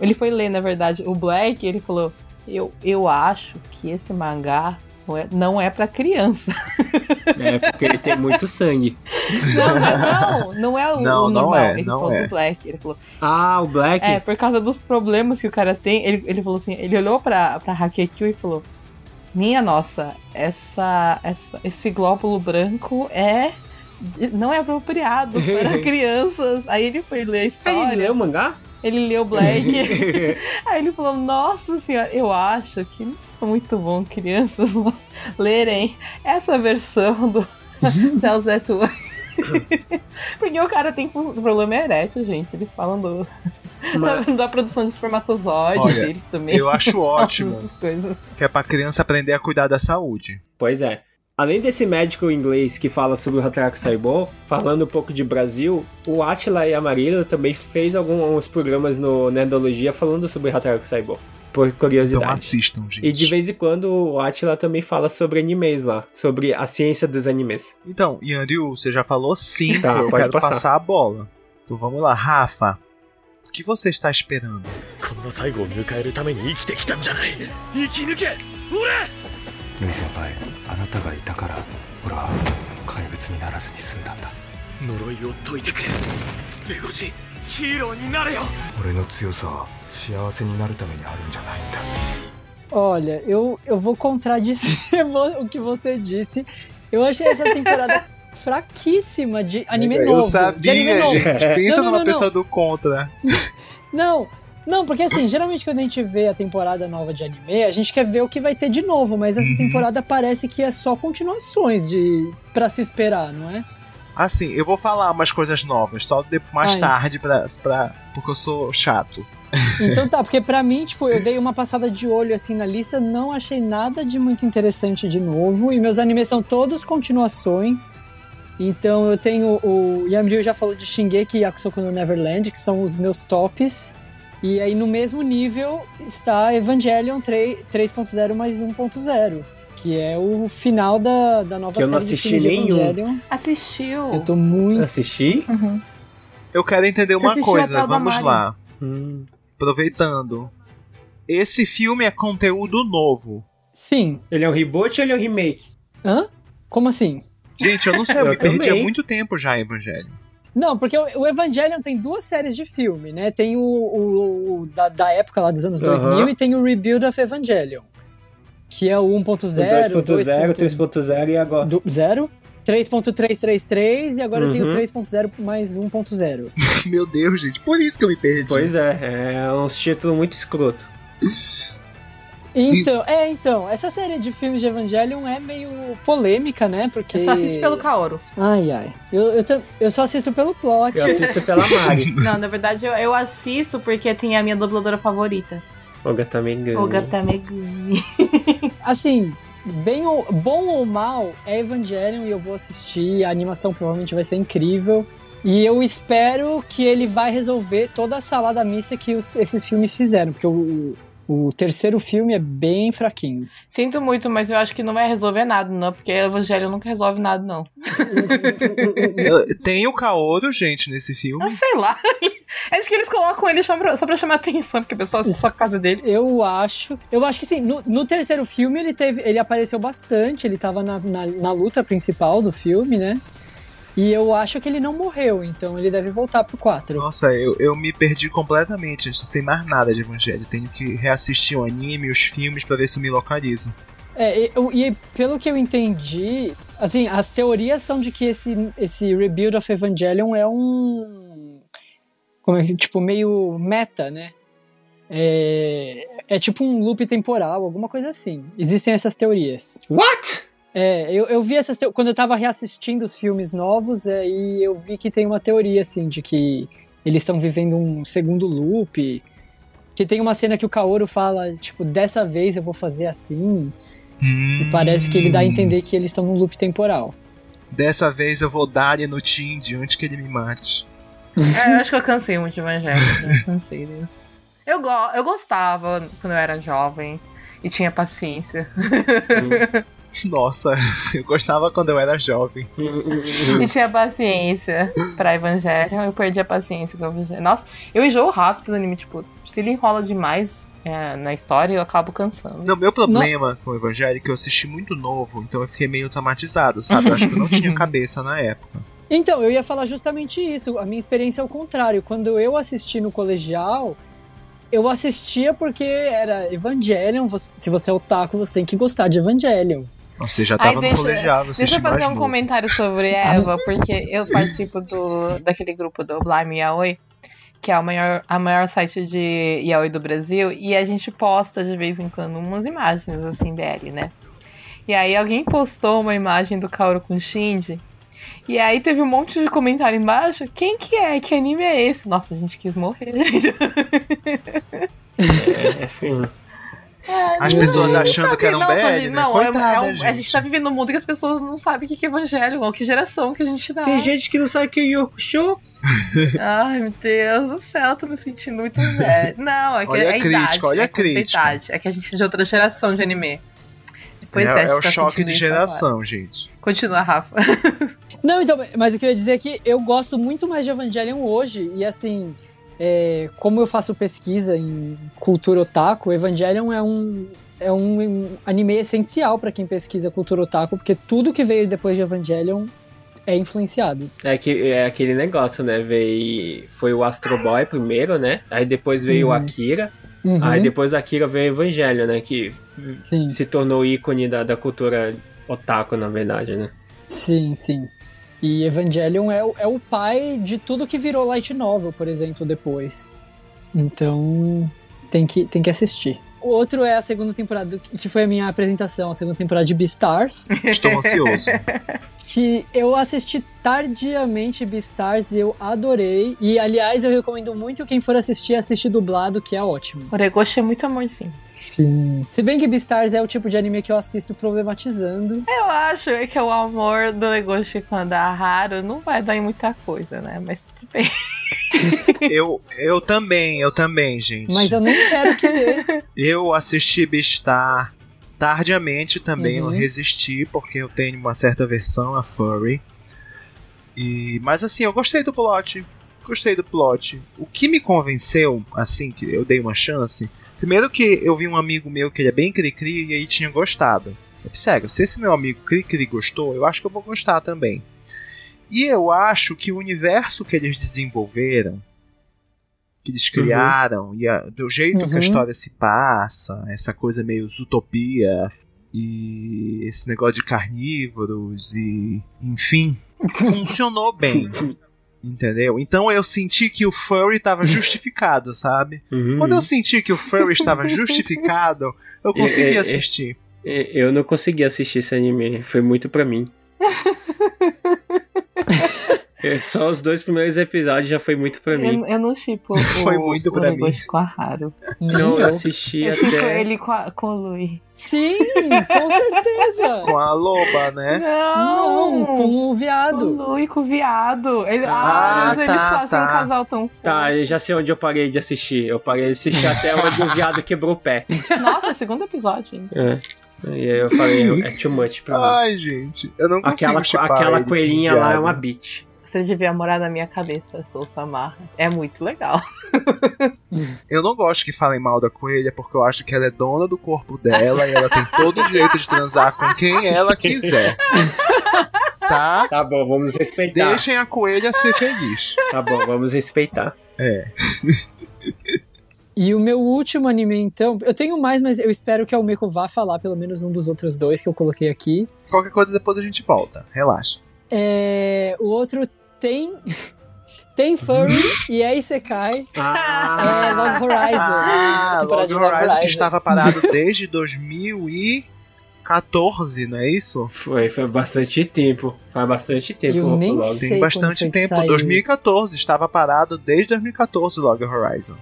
Ele foi ler, na verdade, o Black. E ele falou: Eu, eu acho que esse mangá não é, não é pra criança. É, porque ele tem muito sangue. Não, não, não é o, Não, o não normal. é, ele não falou é. do Black. Ele falou: Ah, o Black. É, por causa dos problemas que o cara tem, ele, ele falou assim, ele olhou pra, pra Hakekyu e falou, minha nossa, essa, essa, esse glóbulo branco é não é apropriado para crianças. Aí ele foi ler a Aí história, ele leu o mangá? ele leu Black, aí ele falou, nossa senhora, eu acho que muito bom crianças lerem essa versão do Cells at Work. Porque o cara tem problema erétil, gente. Eles falam do, Mas- da, da produção de espermatozoide Olha, também. Eu acho ótimo que é pra criança aprender a cuidar da saúde. Pois é. Além desse médico inglês que fala sobre o Hataraku Saibou, falando um pouco de Brasil, o Atila e a Marina também fez alguns programas no Nerdologia falando sobre Hataraku Saibou, por Então curiosidade. assistam, gente. E de vez em quando o Atila também fala sobre animes lá, sobre a ciência dos animes. Então, Yanryu, você já falou cinco, Tá, eu pode quero passar. passar a bola. Então vamos lá, Rafa. O que você está esperando? この最後を迎えるために生きてきたんじゃない生き抜けルイ先輩あなたがいたから俺は怪物にならずに済んだんだ呪いを解いてくれベゴシヒーローになれよ俺の強さは Olha, eu, eu vou contradizer o que você disse. Eu achei essa temporada fraquíssima de anime eu novo. Eu sabia, novo. gente. Pensa não, numa não, pessoa do contra. Não, não, porque assim, geralmente quando a gente vê a temporada nova de anime, a gente quer ver o que vai ter de novo, mas essa uhum. temporada parece que é só continuações de para se esperar, não é? Assim, eu vou falar umas coisas novas, só de, mais Ai. tarde, pra, pra, porque eu sou chato. Então tá, porque pra mim, tipo, eu dei uma passada de olho assim na lista, não achei nada de muito interessante de novo, e meus animes são todos continuações. Então eu tenho o Yamryu já falou de Shingeki e Yakusoku no Neverland, que são os meus tops. E aí no mesmo nível está Evangelion 3 3.0 mais 1.0, que é o final da, da nova Que eu não série de assisti de nenhum. Evangelion. Assistiu. Eu tô muito Assisti? Uhum. Eu quero entender uma coisa, vamos lá. Hum. Aproveitando. Esse filme é conteúdo novo. Sim. Ele é um reboot ou ele é um remake? Hã? Como assim? Gente, eu não sei, eu, Eu me perdi há muito tempo já Evangelho. Não, porque o Evangelion tem duas séries de filme, né? Tem o, o- o da, da época lá dos anos Aham. 2000 e tem o Rebuild of Evangelion, que é o 1.0, O 2.0, 3.0 e agora. do- zero, 3.333 e agora tem o Uhum. 3.0 mais 1.0. Meu Deus, gente, por isso que eu me perdi. Pois é, é uns títulos muito escroto. Então, é, então, essa série de filmes de Evangelion é meio polêmica, né? Porque. Eu só assisto pelo Kaoru. Ai, ai. Eu, eu, eu só assisto pelo plot. Eu assisto pela Mari. Não, na verdade eu, eu assisto porque tem a minha dubladora favorita. Olga também ganha. Olga Tamegumi. Assim, bem ou, bom ou mal, é Evangelion e eu vou assistir. A animação provavelmente vai ser incrível. E eu espero que ele vai resolver toda a salada mista que os- esses filmes fizeram, porque o, o terceiro filme é bem fraquinho. Sinto muito, mas eu acho que não vai resolver nada, não, porque o Evangelho nunca resolve nada, não. Tem o Kaoru, gente, nesse filme. Eu sei lá. Acho que eles colocam ele só pra, só pra chamar atenção, porque o pessoal só por causa dele. Eu acho. Eu acho que sim. No, no terceiro filme ele teve. Ele apareceu bastante, ele tava na, na, na luta principal do filme, né? E eu acho que ele não morreu, então ele deve voltar pro 4. Nossa, eu, eu me perdi completamente, gente. Não sei mais nada de Evangelho. Tenho que reassistir o anime, os filmes, pra ver se eu me localizo. É, e, eu- e pelo que eu entendi, assim, as teorias são de que esse, esse Rebuild of Evangelion é um. Como é que. Tipo, meio meta, né? É, é tipo um loop temporal, alguma coisa assim. Existem essas teorias. What? É, eu, eu vi essas teo- quando eu tava reassistindo os filmes novos, aí eu vi que tem uma teoria assim de que eles estão vivendo um segundo loop. Que tem uma cena que o Kaoru fala, tipo, dessa vez eu vou fazer assim. Hum. E parece que ele dá a entender que eles estão num loop temporal. Dessa vez eu vou dar no Tindy antes que ele me mate. É, eu acho que eu cansei muito de Evangelho. Né? Cansei disso. Eu, go eu gostava quando eu era jovem e tinha paciência. Nossa, eu gostava quando eu era jovem. E tinha paciência pra Evangelion, eu perdi a paciência com o Evangelion. Nossa, eu enjoo rápido do anime, tipo, se ele enrola demais é, na história, eu acabo cansando. Não, meu problema com o Evangelho é que eu assisti muito novo, então eu fiquei meio traumatizado, sabe? Eu acho que eu não tinha cabeça na época. Então, eu ia falar justamente isso. A minha experiência é o contrário. Quando eu assisti no colegial, eu assistia porque era Evangelion. se você é otaku, você tem que gostar de Evangelion. Você já Ai, tava deixa- no colegial, você Deixa eu fazer um novo. comentário sobre Eva, porque eu participo do, daquele grupo do Blime Yaoi, que é o maior, a maior site de Yaoi do Brasil, e a gente posta de vez em quando umas imagens assim dele, né? E aí alguém postou uma imagem do Kaoru com Shinji, e aí teve um monte de comentário embaixo, quem que é? Que anime é esse? Nossa, a gente quis morrer, gente. É, enfim. As Meu pessoas achando que era um Não, BL, gente, né? não, é- Coitada, é um- a gente tá vivendo num mundo que as pessoas não sabem o que que é evangelho, ou que geração que a gente tá. Tem gente que não sabe o que é Yokusho. Ai, meu Deus do céu, tô me sentindo muito velho. Não, é que Olha é a crítica, idade, olha é a crítica. idade. É que a gente é de outra geração de anime. Pois é, é, é gente o tá choque de geração, gente. Continua, Rafa. Não, então, mas o que eu ia dizer é que eu gosto muito mais de Evangelion hoje, e assim, é, como eu faço pesquisa em cultura otaku, Evangelion é um, é um anime essencial pra quem pesquisa cultura otaku, porque tudo que veio depois de Evangelion é influenciado. É, que, é aquele negócio, né? Veio, foi o Astro Boy primeiro, né? Aí depois veio o Uhum. Akira. Uhum, Aí depois do Akira veio o Evangelho, né? Que Sim, se tornou ícone da, da cultura otaku, na verdade, né? sim, sim. E Evangelion é, é o pai de tudo que virou Light Novel, por exemplo, depois. Então, tem que, tem que assistir. O outro é a segunda temporada, que foi a minha apresentação, a segunda temporada de Beastars. Estou ansioso. que eu assisti tardiamente Beastars e eu adorei. E, aliás, eu recomendo muito quem for assistir, assistir dublado, que é ótimo. Oregoshi é muito amorzinho. Sim. Se bem que Beastars é o tipo de anime que eu assisto problematizando. Eu acho que o amor do Oregoshi com a da Haru não vai dar em muita coisa, né? Mas tudo bem. eu, eu também, eu também, gente. Mas eu nem quero que dê. Eu assisti Beastar tardiamente também, Uhum. eu resisti, porque eu tenho uma certa versão a Furry. E, mas assim, eu gostei do plot. Gostei do plot. O que me convenceu, assim, que eu dei uma chance. Primeiro que eu vi um amigo meu que ele é bem cri-cri e aí tinha gostado. Eu disse, "Sério, se esse meu amigo cri-cri gostou, eu acho que eu vou gostar também. E eu acho que o universo que eles desenvolveram, que eles criaram, e a- do jeito que a Uhum. história se passa, essa coisa meio utopia, e esse negócio de carnívoros, e enfim, funcionou bem. Entendeu? Então eu senti que o furry estava justificado, sabe? Uhum. Quando eu senti que o furry estava justificado, eu consegui É, é, é. assistir. É, Eu não consegui assistir esse anime, foi muito pra mim. É, Só os dois primeiros episódios já foi muito pra mim. Eu, eu não chipo Foi muito o pra mim. Com a Haru. Não, eu assisti Eu até. ele com, a, com o Lui. Sim, com certeza. Com a loba, né? Não, com o Com viado. o Lui com o viado. Ele, Ah, ah, mas tá, eles fazem tá. um casal tão fofo. Tá, eu já sei onde eu parei de assistir. Eu parei de assistir até onde o viado quebrou o pé. Nossa, segundo episódio, hein? É. E aí eu falei, é too much pra mim. Ai, gente, eu não consigo Aquela, chipar aquela coelhinha lá é uma bitch. Você devia morar na minha cabeça, sou Samarra. É muito legal. Eu não gosto que falem mal da coelha porque eu acho que ela é dona do corpo dela e ela tem todo o direito de transar com quem ela quiser. Tá? Tá bom, vamos respeitar. Deixem a coelha ser feliz. Tá bom, vamos respeitar. É. E o meu último anime, então. Eu tenho mais, mas eu espero que a Almeco vá falar pelo menos um dos outros dois que eu coloquei aqui. Qualquer coisa depois a gente volta. Relaxa. É, o outro tem. tem Furry e é Isekai. Ah, É Log Horizon. Ah, Log Log Horizon que Horizon. estava parado desde 2014, não é isso? foi, foi bastante tempo. Faz bastante tempo Eu nem Log. sei Tem bastante foi tempo. saiu. 2014, estava parado desde 2014 o Log Horizon.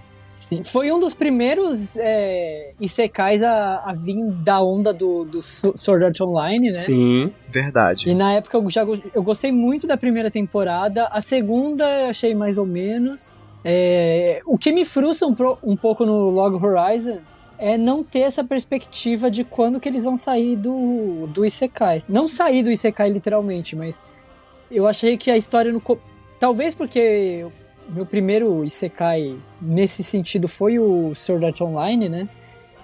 Sim, Foi um dos primeiros é, Isekais a, a vir da onda do, do Sword Art Online, né? Sim. Verdade. E na época eu já eu gostei muito da primeira temporada. A segunda eu achei mais ou menos. É, o que me frustra um, pro- um pouco no Log Horizon é não ter essa perspectiva de quando que eles vão sair do, do Isekai. Não sair do Isekai literalmente, mas eu achei que a história no. Talvez porque meu primeiro Isekai nesse sentido foi o Sword Art Online, né?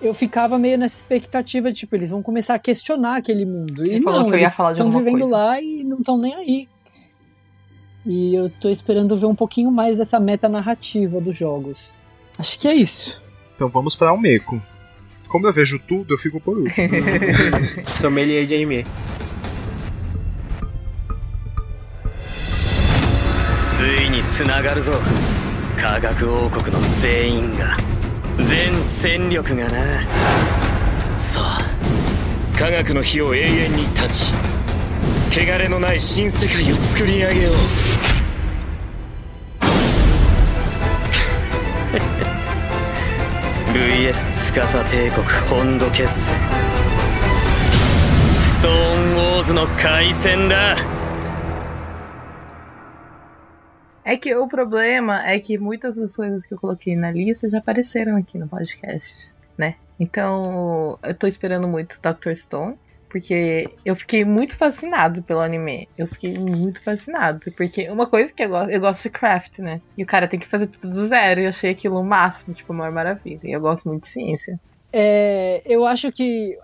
Eu ficava meio nessa expectativa, tipo, eles vão começar a questionar aquele mundo. E Ele falou não, que eu ia eles falar de estão vivendo coisa. lá e não estão nem aí. E eu tô esperando ver um pouquinho mais dessa meta narrativa dos jogos. Acho que é isso. Então vamos para o Meco. Como eu vejo tudo, eu fico por último. Sommelier de anime. つながるぞ。科学王国の全員が。全戦力がな。さあ科学の火を永遠に断ち。汚れのない新世界を作り上げよう。VS 司帝国本土決戦。ストーンウォーズの開戦だ。É que o problema é que muitas das coisas que eu coloquei na lista já apareceram aqui no podcast, né? Então, eu tô esperando muito Dr. Stone, porque eu fiquei muito fascinado pelo anime. Eu fiquei muito fascinado, porque uma coisa que eu gosto, eu gosto de craft, né? E o cara tem que fazer tudo do zero, e eu achei aquilo o máximo, tipo, a maior maravilha. E eu gosto muito de ciência. É, eu acho que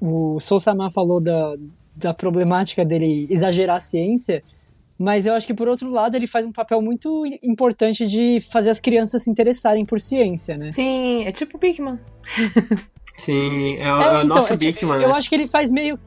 o Sou Sama falou da, da problemática dele exagerar a ciência, mas eu acho que por outro lado ele faz um papel muito importante de fazer as crianças se interessarem por ciência, né? Sim, é tipo Bigman. Sim, é, o- É, é o então, nosso é tipo, Bigman, Eu né? acho que ele faz meio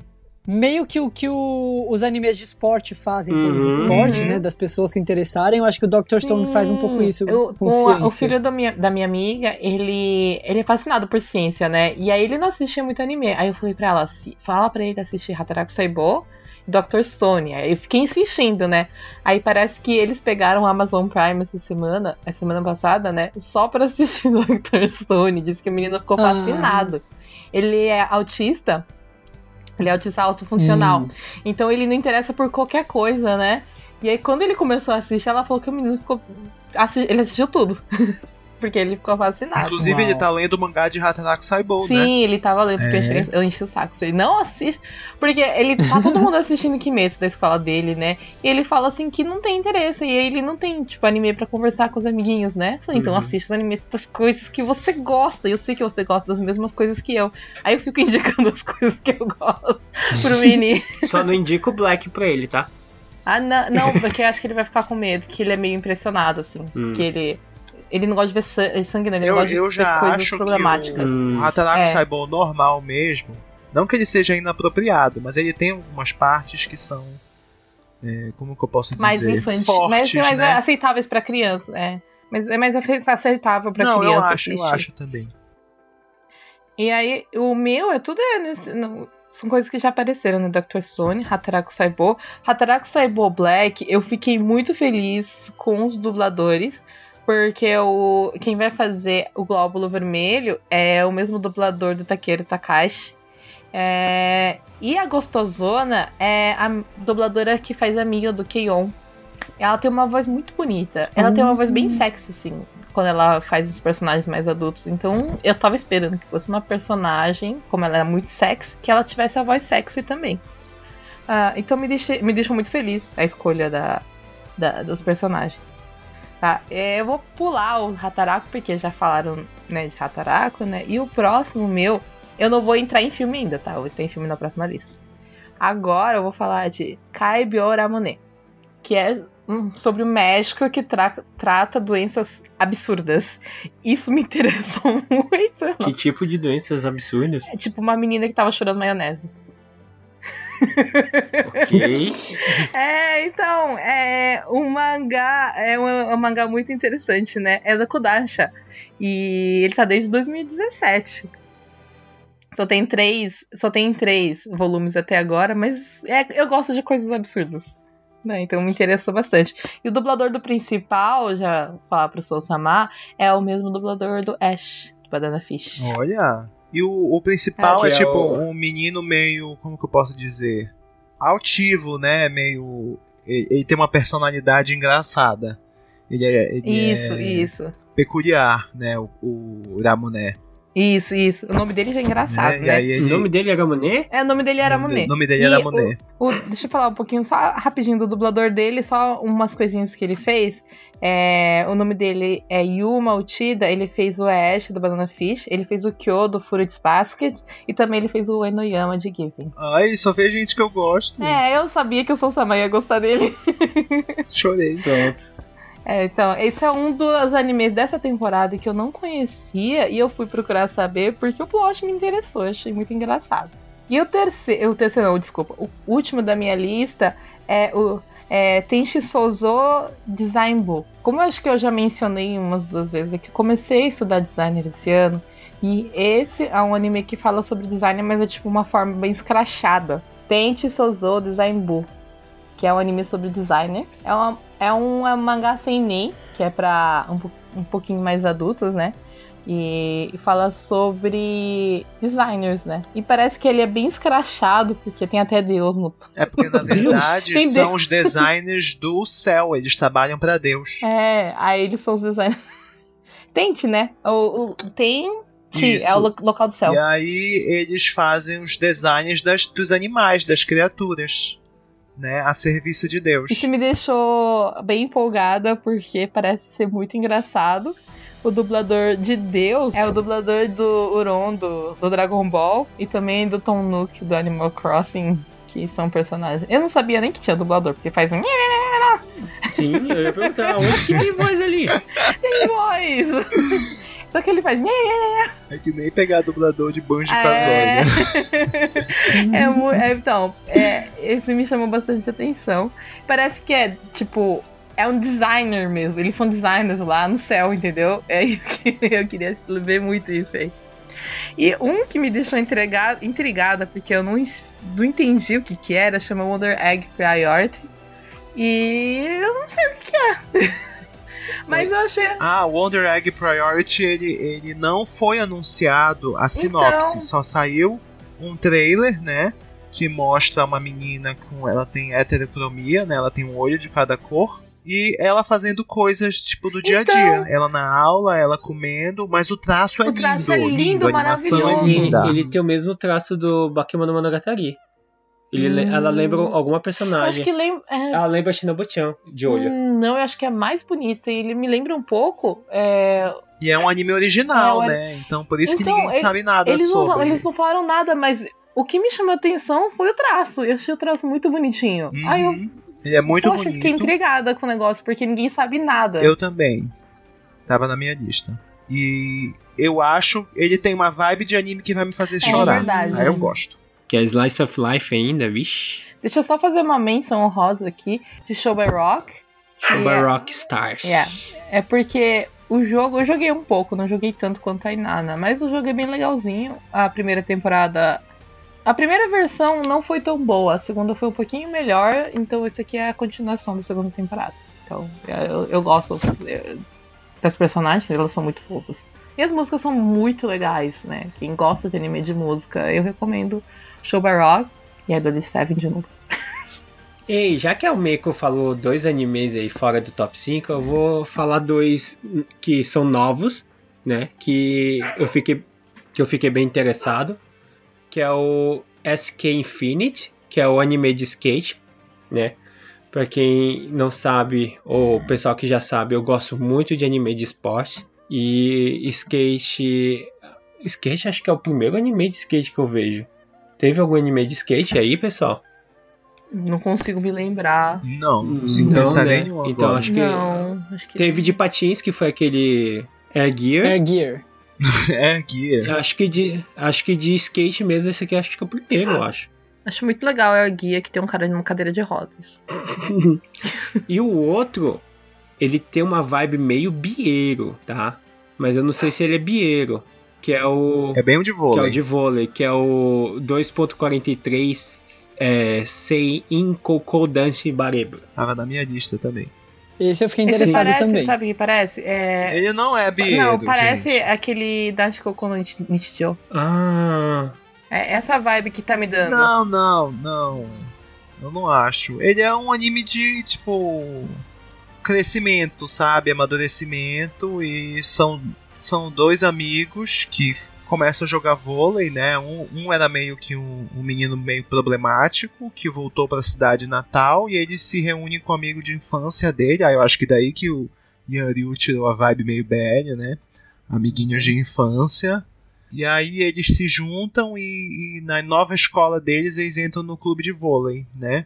meio que o que o- os animes de esporte fazem pelos Uhum. esportes, Uhum. né, das pessoas se interessarem. Eu acho que o Dr. Stone faz um pouco isso Eu- com o, ciência. o filho da minha, da minha amiga, ele, ele é fascinado por ciência, né? E aí ele não assistia muito anime. Aí eu falei pra ela, "Assi- fala pra ele assistir Hataraku Saibo Dr. Stone. Aí eu fiquei insistindo, né? Aí parece que eles pegaram o Amazon Prime essa semana, a semana passada, né? Só pra assistir Dr. Stone. Diz que o menino ficou Ah. fascinado. Ele é autista. Ele é autista autofuncional. Hum. Então ele não interessa por qualquer coisa, né? E aí quando ele começou a assistir, ela falou que o menino ficou. Ele assistiu tudo. Porque ele ficou fascinado. Inclusive, Uau. ele tá lendo o mangá de Hataraku Saibou, Sim, né? ele tava lendo, porque É. eu enchi o saco. Falei, não assiste. Porque ele tá todo mundo assistindo Kimetsu da escola dele, né? E ele fala assim que não tem interesse. E ele não tem, tipo, anime pra conversar com os amiguinhos, né? Falei, então Uhum. assiste os animes das coisas que você gosta. E eu sei que você gosta das mesmas coisas que eu. Aí eu fico indicando as coisas que eu gosto pro menino. Só não indico o Black pra ele, tá? Ah, não, não, porque eu acho que ele vai ficar com medo, que ele é meio impressionado, assim. Hum. Que ele. Ele não gosta de ver sa- sangue, né? Ele Eu- gosta de eu ver já coisas acho que o- problemáticas. Hum. O Hataraku É. Saibou normal mesmo. Não que ele seja inapropriado, mas ele tem algumas partes que são. é, como que eu posso dizer? mais infantil. Fortes, mas mais né? aceitáveis pra criança, é. Mas é mais ace- aceitável pra Não, criança. eu acho, eu assistir. acho também. E aí, o meu é tudo é nesse- no- são coisas que já apareceram no Dr. Stone, Hataraku Saibou. Hataraku Saibou Black, eu fiquei muito feliz com os dubladores, porque o, quem vai fazer o Glóbulo Vermelho é o mesmo dublador do Takeru Takashi. É, e a Gostosona é a dubladora que faz amiga do Keion. Ela tem uma voz muito bonita. Ela tem uma voz bem sexy, assim, quando ela faz os personagens mais adultos. Então, eu tava esperando que fosse uma personagem, como ela era muito sexy, que ela tivesse a voz sexy também. Ah, então, me, deixe, me deixou muito feliz a escolha da, da- dos personagens. Tá, é, eu vou pular o Hataraku, porque já falaram né, de Hataraku, né? E o próximo meu, eu não vou entrar em filme ainda, tá? Eu vou entrar em filme na próxima lista. Agora eu vou falar de Kaibyo Ramune, que é sobre o médico que tra- trata doenças absurdas. Isso me interessou muito. Que tipo de doenças absurdas? É tipo uma menina que tava chorando maionese. É, então, é um mangá, é um, é um mangá muito interessante, né? É da Kodansha. E ele tá desde 2017. Só tem três, só tem três volumes até agora, mas é, eu gosto de coisas absurdas. Né? Então me interessou bastante. E o dublador do principal, já falar pro Sou Samar, é o mesmo dublador do Ash, do Banana Fish. Olha. E o, o principal É, é, é tipo o- um menino meio. Como que eu posso dizer? Altivo, né? Meio. Ele, ele tem uma personalidade engraçada. Ele é, ele Isso, é isso. peculiar, né? O, o Ramoné. Isso, isso. O nome dele já é engraçado, né? né? E aí O nome dele era Monet? É, o nome dele era o Monet. nome dele era o- Monet. O- deixa eu falar um pouquinho, só rapidinho do dublador dele, só umas coisinhas que ele fez. É, o nome dele é Yuma Uchida, ele fez o Ash do Banana Fish, ele fez o Kyo do Fruits Basket e também ele fez o Enoyama de Given. Ai, só fez gente que eu gosto. É, eu sabia que o Sousama ia gostar dele. Chorei. Pronto. É, então, esse é um dos animes dessa temporada que eu não conhecia e eu fui procurar saber porque o plot me interessou, achei muito engraçado. E o terceiro, o terceiro não, desculpa, o último da minha lista é o é, Tenshi Souzo Design Book. Como eu acho que eu já mencionei umas duas vezes, é que eu comecei a estudar designer esse ano e esse é um anime que fala sobre design, mas é tipo uma forma bem escrachada. Tenchi Souzo Design Book que é um anime sobre designer. É, uma, é um é um mangá seinen, que é pra um, um pouquinho mais adultos, né? E, e fala sobre designers, né? E parece que ele é bem escrachado, porque tem até Deus no. É porque, na verdade, Tem são Deus. os designers do céu. Eles trabalham pra Deus. É, aí eles são os designers. Tente, né? O, o, tem. Isso. É o lo- local do céu. E aí eles fazem os designs das, dos animais, das criaturas. Né? A serviço de Deus. Isso me deixou bem empolgada, porque parece ser muito engraçado. O dublador de Deus é o dublador do Uron do, do Dragon Ball e também do Tom Nook do Animal Crossing, que são personagens. Eu não sabia nem que tinha dublador, porque faz um. Sim, eu ia perguntar, onde que tem voz ali? Tem voz! Só que ele faz. É que nem pegar dublador de Banjo É. Kazooie, né? É, é, então, é, esse me chamou bastante atenção. Parece que é, tipo, é um designer mesmo. Eles são designers lá no céu, entendeu? É, eu, queria- eu queria ver muito isso aí. E um que me deixou intriga- intrigada, porque eu não, não entendi o que que era, chama Wonder Egg Priority. E eu não sei o que que é. Mas eu achei... Ah, o Wonder Egg Priority, ele, ele não foi anunciado a sinopse. Então. Só saiu um trailer, né? Que mostra uma menina com. Ela tem heterocromia, né? Ela tem um olho de cada cor. E ela fazendo coisas tipo do dia a Então. dia. Ela na aula, ela comendo, mas o traço é O traço lindo. é lindo, a animação é maravilhoso. linda. Ele tem o mesmo traço do Bakemono Monogatari. Ele, le- Hum. Ela lembra alguma Acho personagem. que lembra... é, Ela lembra Shinobu-chan, de olho. Hum, Não, eu acho que é mais bonita. e Ele me lembra um pouco. é, E é um anime original, É, né? Então por isso que Então, ninguém ele- sabe nada eles, sobre. não, eles não falaram nada, mas o que me chamou a atenção foi o traço. Eu achei o traço muito bonitinho. Uhum. Aí eu, Ele é muito poxa, bonito. fiquei intrigada com o negócio, porque ninguém sabe nada. Eu também. Tava na minha lista. E eu acho ele tem uma vibe de anime que vai me fazer chorar. É verdade. Aí eu gosto. Que é Slice of Life ainda, vixe. Deixa eu só fazer uma menção honrosa aqui de Show by Rock. Shoba Yeah. Rock Stars. Yeah. É porque o jogo, eu joguei um pouco, não joguei tanto quanto a Inana, mas o jogo é bem legalzinho. A primeira temporada. A primeira versão não foi tão boa, a segunda foi um pouquinho melhor, então esse aqui é a continuação da segunda temporada. Então, eu, eu gosto eh, das personagens, elas são muito fofas. E as músicas são muito legais, né? Quem gosta de anime de música, eu recomendo Show Rock e Idol Seven de novo. Ei, já que a Meiko falou dois animes aí fora do top 5, eu vou falar dois que são novos, né? Que eu fiquei, que eu fiquei bem interessado. Que é o SK Infinite, que é o anime de skate, né? Pra quem não sabe, ou o pessoal que já sabe, eu gosto muito de anime de esporte. E skate. Skate acho que é o primeiro anime de skate que eu vejo. Teve algum anime de skate aí, pessoal? Não consigo me lembrar. Não, não consigo Não, pensar né? nenhum Então agora. acho que Não, acho que teve de patins que foi aquele Air Gear. Air Gear. É, guia. Acho que de acho que de skate mesmo esse aqui acho que é o primeiro, eu acho. Acho muito legal é o guia que tem um cara numa cadeira de rodas. E o outro, ele tem uma vibe meio bieiro, tá? Mas eu não sei se ele é bieiro, que é o É bem o de que é o vôlei. de vôlei, que é o 2.43 é, Sei in Koko Dance Bareba. Tava na minha lista também. Esse eu fiquei interessado parece, também. sabe o que parece? É... Ele não é bieiro, Não, parece gente. aquele Dashiko no Nichijou. Ah, É essa vibe que tá me dando. Não, não, não. Eu não acho. Ele é um anime de, tipo. crescimento, sabe? Amadurecimento. E são, são dois amigos que começam a jogar vôlei, né? Um, um era meio que um, um, menino meio problemático que voltou para a cidade natal e ele se reúne com um amigo de infância dele. Aí eu acho que daí que o Yanryu tirou a vibe meio BL, né? Amiguinhos de infância. E aí eles se juntam e, e na nova escola deles eles entram no clube de vôlei, né?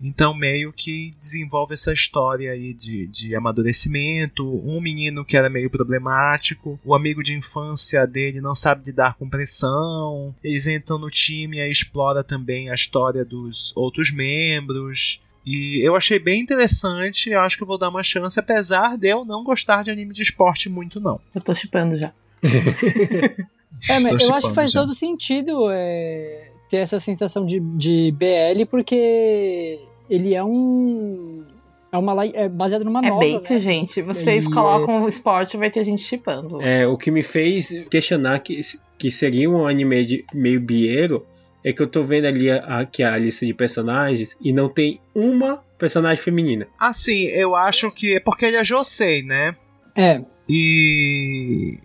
Então, meio que desenvolve essa história aí de, de amadurecimento. Um menino que era meio problemático, o amigo de infância dele não sabe lidar com pressão. Eles entram no time e explora também a história dos outros membros. E eu achei bem interessante, eu acho que eu vou dar uma chance, apesar de eu não gostar de anime de esporte muito, não. Eu tô chipando já. é, mas eu acho que faz já. todo sentido é, ter essa sensação de, de BL, porque ele é um. É, uma, é baseado numa é nova. É bait, né? gente. Vocês e colocam é... o esporte vai ter gente chipando. É, o que me fez questionar que, que seria um anime de meio bieiro é que eu tô vendo ali aqui a, a lista de personagens e não tem uma personagem feminina. Assim, eu acho que é porque ele é Josei, né? É. E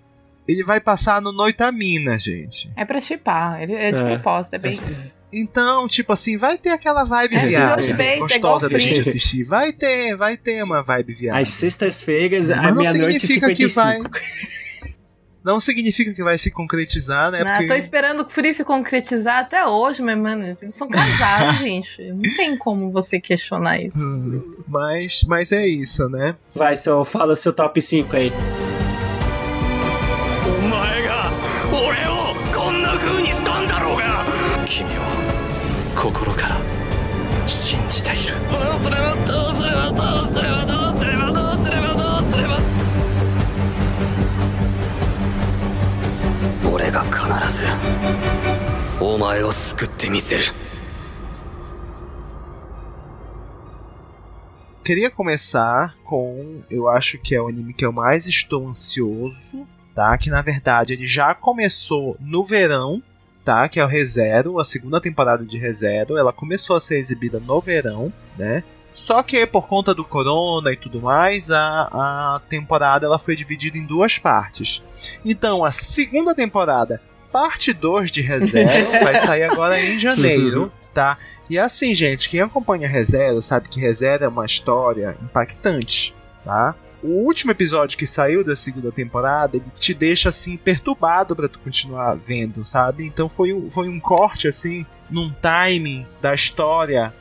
ele vai passar no Noitamina, gente. É pra chipar, ele é de é. propósito, é bem. Então, tipo assim, vai ter aquela vibe é, viagem é gostosa da gente assistir. Vai ter, vai ter uma vibe viagem. Às sextas-feiras, à meia-noite significa que vai não significa que vai se concretizar, né? Não, porque... tô esperando o Free se concretizar até hoje, mas, mano, eles são casados, gente. Não tem como você questionar isso. Mas, mas é isso, né? Vai, só fala seu top 5 aí. お前を救ってみせる Queria começar com, eu acho que é o anime que eu mais estou ansioso, tá? Que na verdade ele já começou no verão tá? Que é o ReZero, a segunda temporada de ReZero. Ela começou a ser exibida no verão, né? Só que por conta do corona e tudo mais, a, a temporada ela foi dividida em duas partes. Então, a segunda temporada, parte 2 de ReZero, vai sair agora em janeiro, tá? E assim, gente, quem acompanha ReZero sabe que ReZero é uma história impactante, tá? o último episódio que saiu da segunda temporada, ele te deixa assim perturbado para tu continuar vendo, sabe? Então foi um, foi um corte assim num timing da história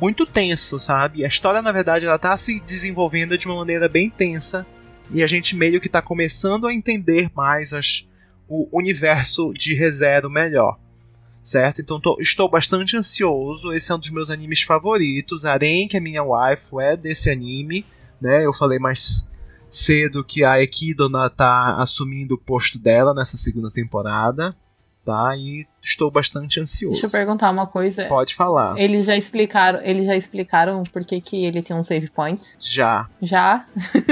muito tenso, sabe? A história na verdade ela tá se desenvolvendo de uma maneira bem tensa e a gente meio que tá começando a entender mais as, o universo de ReZero melhor. Certo? Então tô, estou bastante ansioso. Esse é um dos meus animes favoritos. Arém, que é minha waifu, é desse anime né? Eu falei mais cedo que a Equidona tá assumindo o posto dela nessa segunda temporada, tá? E estou bastante ansioso. Deixa eu perguntar uma coisa. Pode falar. Eles já explicaram, eles já explicaram por que, que ele tem um save point? Já. Já?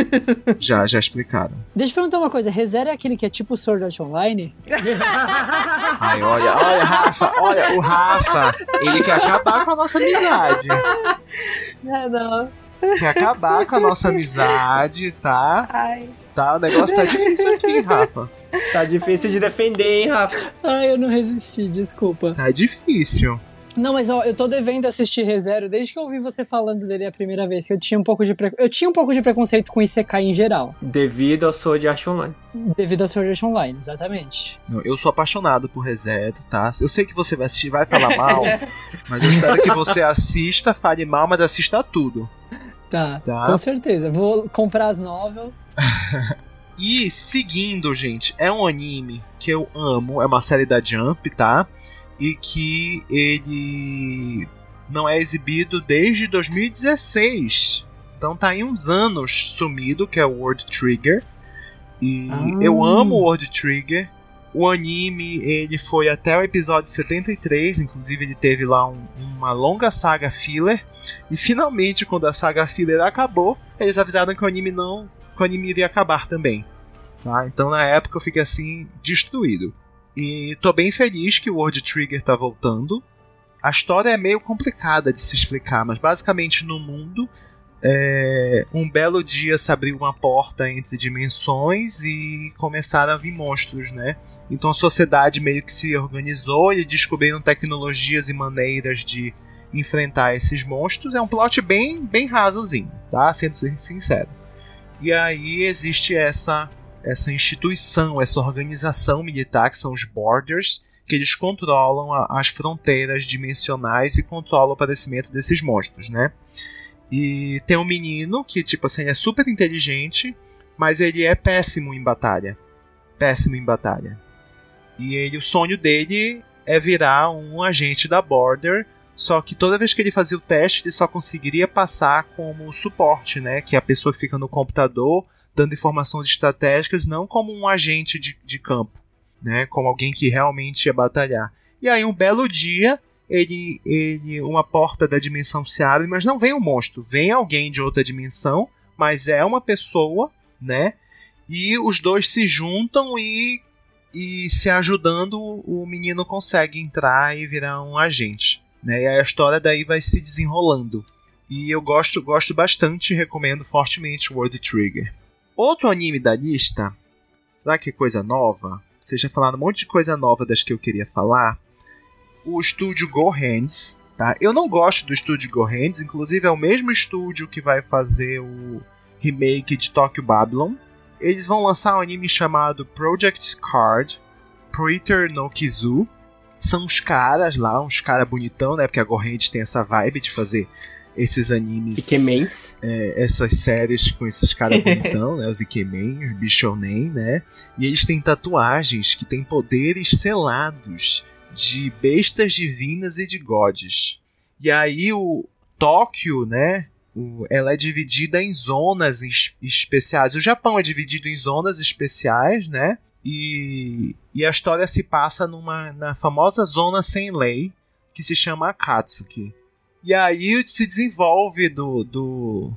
já, já explicaram. Deixa eu perguntar uma coisa, ReZero é aquele que é tipo Sword Art Online? Ai, olha, olha, Rafa, olha, o Rafa, ele quer acabar com a nossa amizade. Não, não. Quer acabar com a nossa amizade, tá? Ai. Tá, o negócio tá difícil aqui, Rafa. Tá difícil de defender, hein, Rafa? Ai, eu não resisti, desculpa. Tá difícil. Não, mas ó, eu tô devendo assistir ReZero desde que eu ouvi você falando dele a primeira vez, que eu tinha um pouco de pre... eu tinha um pouco de preconceito com Isekai em geral. Devido ao Sword Art Online. Devido ao Sword Art Online, exatamente. Eu sou apaixonado por ReZero, tá? Eu sei que você vai assistir, vai falar mal, mas eu espero que você assista, fale mal, mas assista tudo. Tá, tá, com certeza. Vou comprar as novels. e seguindo, gente, é um anime que eu amo, é uma série da Jump, tá? E que ele não é exibido desde 2016. Então tá aí uns anos sumido, que é o World Trigger. E ah. eu amo o World Trigger. O anime, ele foi até o episódio 73, inclusive ele teve lá um, uma longa saga filler. E finalmente, quando a saga filler acabou, eles avisaram que o anime não. que o anime iria acabar também. Tá? Então na época eu fiquei assim, destruído. E tô bem feliz que o World Trigger tá voltando. A história é meio complicada de se explicar, mas basicamente no mundo é, um belo dia se abriu uma porta entre dimensões e começaram a vir monstros, né? Então a sociedade meio que se organizou e descobriram tecnologias e maneiras de enfrentar esses monstros. É um plot bem, bem rasozinho, tá? Sendo sincero. E aí existe essa essa instituição, essa organização militar que são os Borders, que eles controlam a, as fronteiras dimensionais e controlam o aparecimento desses monstros, né? E tem um menino que, tipo assim, é super inteligente, mas ele é péssimo em batalha. Péssimo em batalha. E ele, o sonho dele é virar um agente da Border, só que toda vez que ele fazia o teste, ele só conseguiria passar como suporte, né? Que é a pessoa que fica no computador dando informações estratégicas, não como um agente de, de campo, né? Como alguém que realmente ia batalhar. E aí, um belo dia, ele, ele uma porta da dimensão se abre, mas não vem um monstro, vem alguém de outra dimensão, mas é uma pessoa, né? E os dois se juntam e, e se ajudando, o menino consegue entrar e virar um agente. Né? E a história daí vai se desenrolando. E eu gosto, gosto bastante recomendo fortemente World Trigger. Outro anime da lista, será que é coisa nova? Vocês já falaram um monte de coisa nova das que eu queria falar o estúdio Go Hands, tá? Eu não gosto do estúdio Go Hands, inclusive é o mesmo estúdio que vai fazer o remake de Tokyo Babylon. Eles vão lançar um anime chamado Project Card Preter no Kizu. São uns caras lá, uns caras bonitão, né? Porque a Go Hands tem essa vibe de fazer esses animes. Ikemens. É, essas séries com esses caras bonitão, né? Os Ikemen, os Bishonen, né? E eles têm tatuagens que têm poderes selados de bestas divinas e de gods. E aí o Tóquio, né? Ela é dividida em zonas es, especiais. O Japão é dividido em zonas especiais, né? E, e a história se passa numa, na famosa zona sem lei, que se chama Akatsuki. E aí se desenvolve do, do,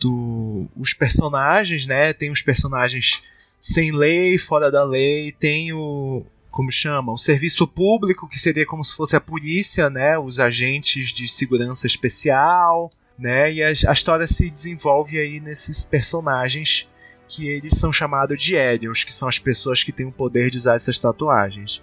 do os personagens, né? Tem os personagens sem lei, fora da lei, tem o, como chama, o serviço público, que seria como se fosse a polícia, né, os agentes de segurança especial, né, e a, a história se desenvolve aí nesses personagens que eles são chamados de Aerials, que são as pessoas que têm o poder de usar essas tatuagens.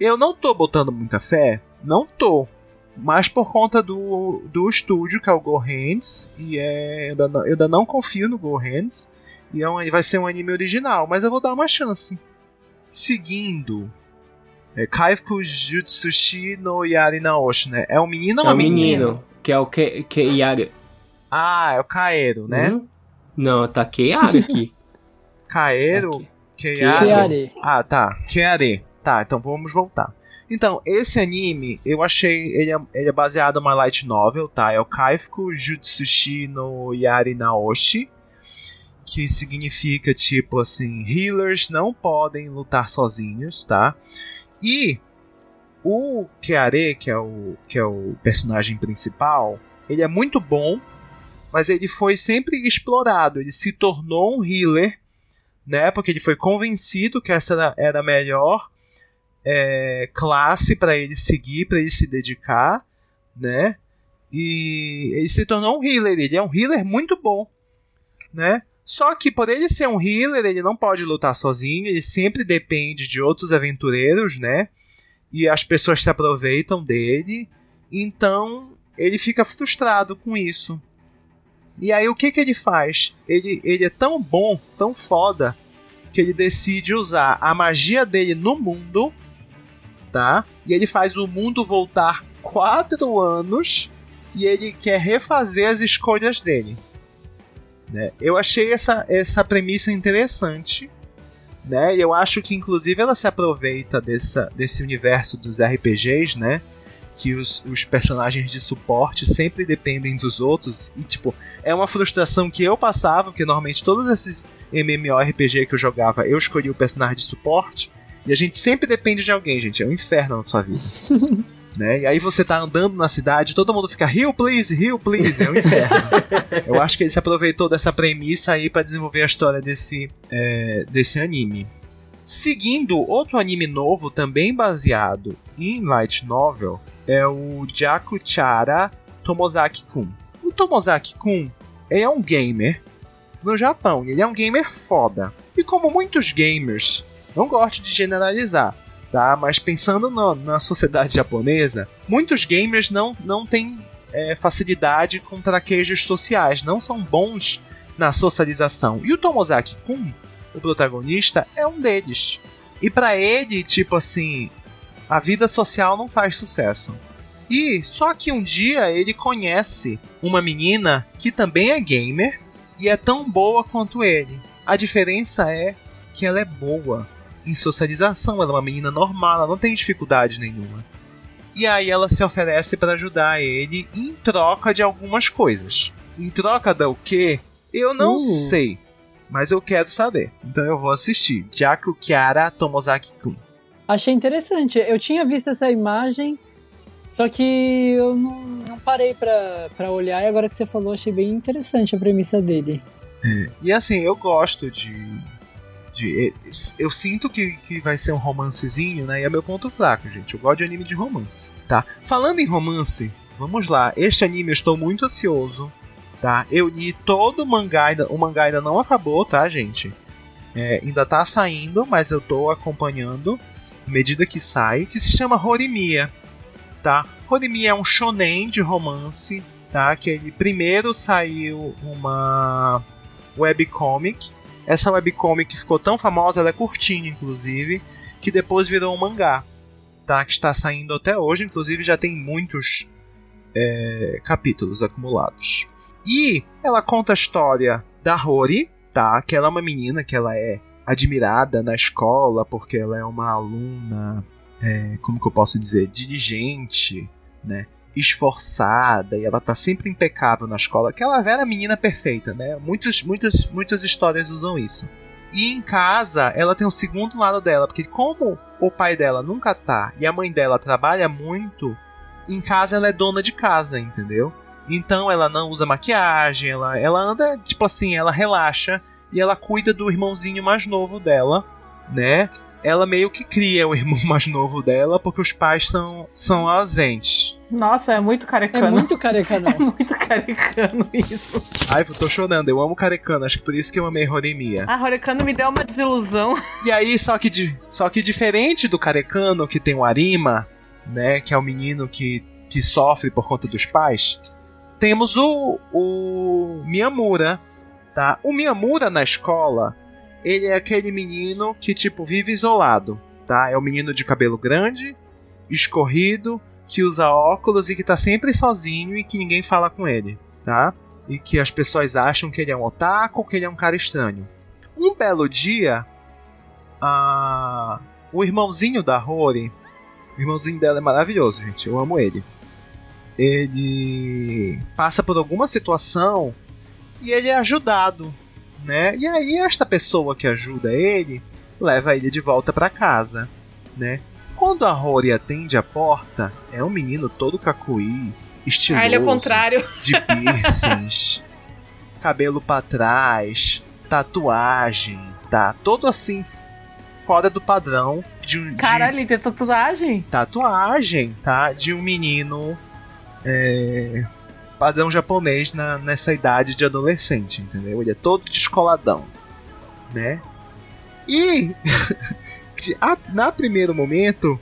Eu não tô botando muita fé, não tô, mas por conta do, do estúdio que é o Go Hands, e é, eu, ainda não, eu ainda não confio no Go Hands, e é um, vai ser um anime original, mas eu vou dar uma chance seguindo é, Kaifuku Jutsushi no Yari Naoshi, né? É um menino ou É uma o menina? menino, que é o que, que Yari. Ah, é o Kaero, né? Hum? Não, tá Keiara aqui. Kaero, Aqui. Keiaro. Keare. Ah, tá. Keare. Tá, então vamos voltar. Então, esse anime, eu achei. Ele é, ele é baseado numa light novel, tá? É o Kaifuku Jutsushi no Yari Naoshi. Que significa, tipo assim, healers não podem lutar sozinhos, tá? E o Keare, que é o, que é o personagem principal, ele é muito bom, mas ele foi sempre explorado. Ele se tornou um healer, né? Porque ele foi convencido que essa era, era a melhor é, classe para ele seguir, para ele se dedicar, né? E ele se tornou um healer. Ele é um healer muito bom, né? Só que por ele ser um healer, ele não pode lutar sozinho, ele sempre depende de outros aventureiros, né? E as pessoas se aproveitam dele, então ele fica frustrado com isso. E aí o que que ele faz? Ele, ele é tão bom, tão foda, que ele decide usar a magia dele no mundo, tá? E ele faz o mundo voltar quatro anos e ele quer refazer as escolhas dele. Né? Eu achei essa, essa premissa interessante. Né? E eu acho que inclusive ela se aproveita dessa, desse universo dos RPGs, né? Que os, os personagens de suporte sempre dependem dos outros. E, tipo, é uma frustração que eu passava, porque normalmente todos esses MMORPG que eu jogava, eu escolhi o personagem de suporte. E a gente sempre depende de alguém, gente. É um inferno na sua vida. né? E aí você tá andando na cidade, todo mundo fica heal please, heal please, é um inferno. Eu acho que ele se aproveitou dessa premissa aí para desenvolver a história desse, é, desse anime. Seguindo, outro anime novo, também baseado em light novel, é o Jakuchara Tomozaki-kun. O Tomozaki-kun é um gamer no Japão. Ele é um gamer foda. E como muitos gamers, não gosto de generalizar, tá? Mas pensando no, na sociedade japonesa, muitos gamers não, não têm é, facilidade com traquejos sociais, não são bons na socialização. E o Tomozaki Kun, o protagonista, é um deles. E para ele, tipo assim, a vida social não faz sucesso. E só que um dia ele conhece uma menina que também é gamer e é tão boa quanto ele. A diferença é que ela é boa em socialização, ela é uma menina normal, ela não tem dificuldade nenhuma. E aí ela se oferece para ajudar ele em troca de algumas coisas. Em troca da o quê? Eu não Uh. sei, mas eu quero saber. Então eu vou assistir. Jaku Kiara Tomozaki-kun. Achei interessante. Eu tinha visto essa imagem, só que eu não, não parei pra olhar e agora que você falou, achei bem interessante a premissa dele. E assim, eu gosto de. De eu sinto que, que vai ser um romancezinho, né? E é meu ponto fraco, gente. Eu gosto de anime de romance, tá? Falando em romance, vamos lá. Este anime eu estou muito ansioso, tá? Eu li todo o mangá, ainda, o mangá ainda não acabou, tá, gente? É, ainda tá saindo, mas eu tô acompanhando à medida que sai, que se chama Horimiya, tá? Horimiya é um shonen de romance, tá? Que ele primeiro saiu uma webcomic. Essa webcomic ficou tão famosa, ela é curtinha, inclusive, que depois virou um mangá, tá? Que está saindo até hoje, inclusive já tem muitos é, capítulos acumulados. E ela conta a história da Rory, tá? Que ela é uma menina que ela é admirada na escola porque ela é uma aluna, é, como que eu posso dizer, diligente, né? Esforçada e ela tá sempre impecável na escola. Aquela velha menina perfeita, né? Muitos, muitas, muitas histórias usam isso. E em casa, ela tem o segundo lado dela, porque como o pai dela nunca tá e a mãe dela trabalha muito, em casa ela é dona de casa, entendeu? Então ela não usa maquiagem, ela, ela anda, tipo assim, ela relaxa e ela cuida do irmãozinho mais novo dela, né? Ela meio que cria o irmão mais novo dela porque os pais são, são ausentes. Nossa, é muito carecano. É muito carecano. É muito carecano isso. Ai, eu tô chorando, eu amo Carecano, acho que por isso que eu amei Horimiya. A Horekano me deu uma desilusão. E aí, só que, di- só que diferente do Carecano, que tem o Arima, né, que é o menino que, que sofre por conta dos pais, temos o, o Miyamura, tá? O Miyamura na escola, ele é aquele menino que, tipo, vive isolado, tá? É o menino de cabelo grande, escorrido, que usa óculos e que tá sempre sozinho e que ninguém fala com ele, tá? E que as pessoas acham que ele é um otaku, que ele é um cara estranho. Um belo dia, a... o irmãozinho da Rory, o irmãozinho dela é maravilhoso, gente, eu amo ele. Ele passa por alguma situação e ele é ajudado, né? E aí esta pessoa que ajuda ele leva ele de volta para casa, né? Quando a Rory atende a porta, é um menino todo cacuí, estiloso Ah, ele é o contrário. de piercings, cabelo pra trás, tatuagem, tá? Todo assim, fora do padrão de um. de Caralho, ele tem tatuagem? tatuagem, tá? De um menino. é, padrão japonês na, nessa idade de adolescente, entendeu? Ele é todo descoladão, né? E. a- na primeiro momento.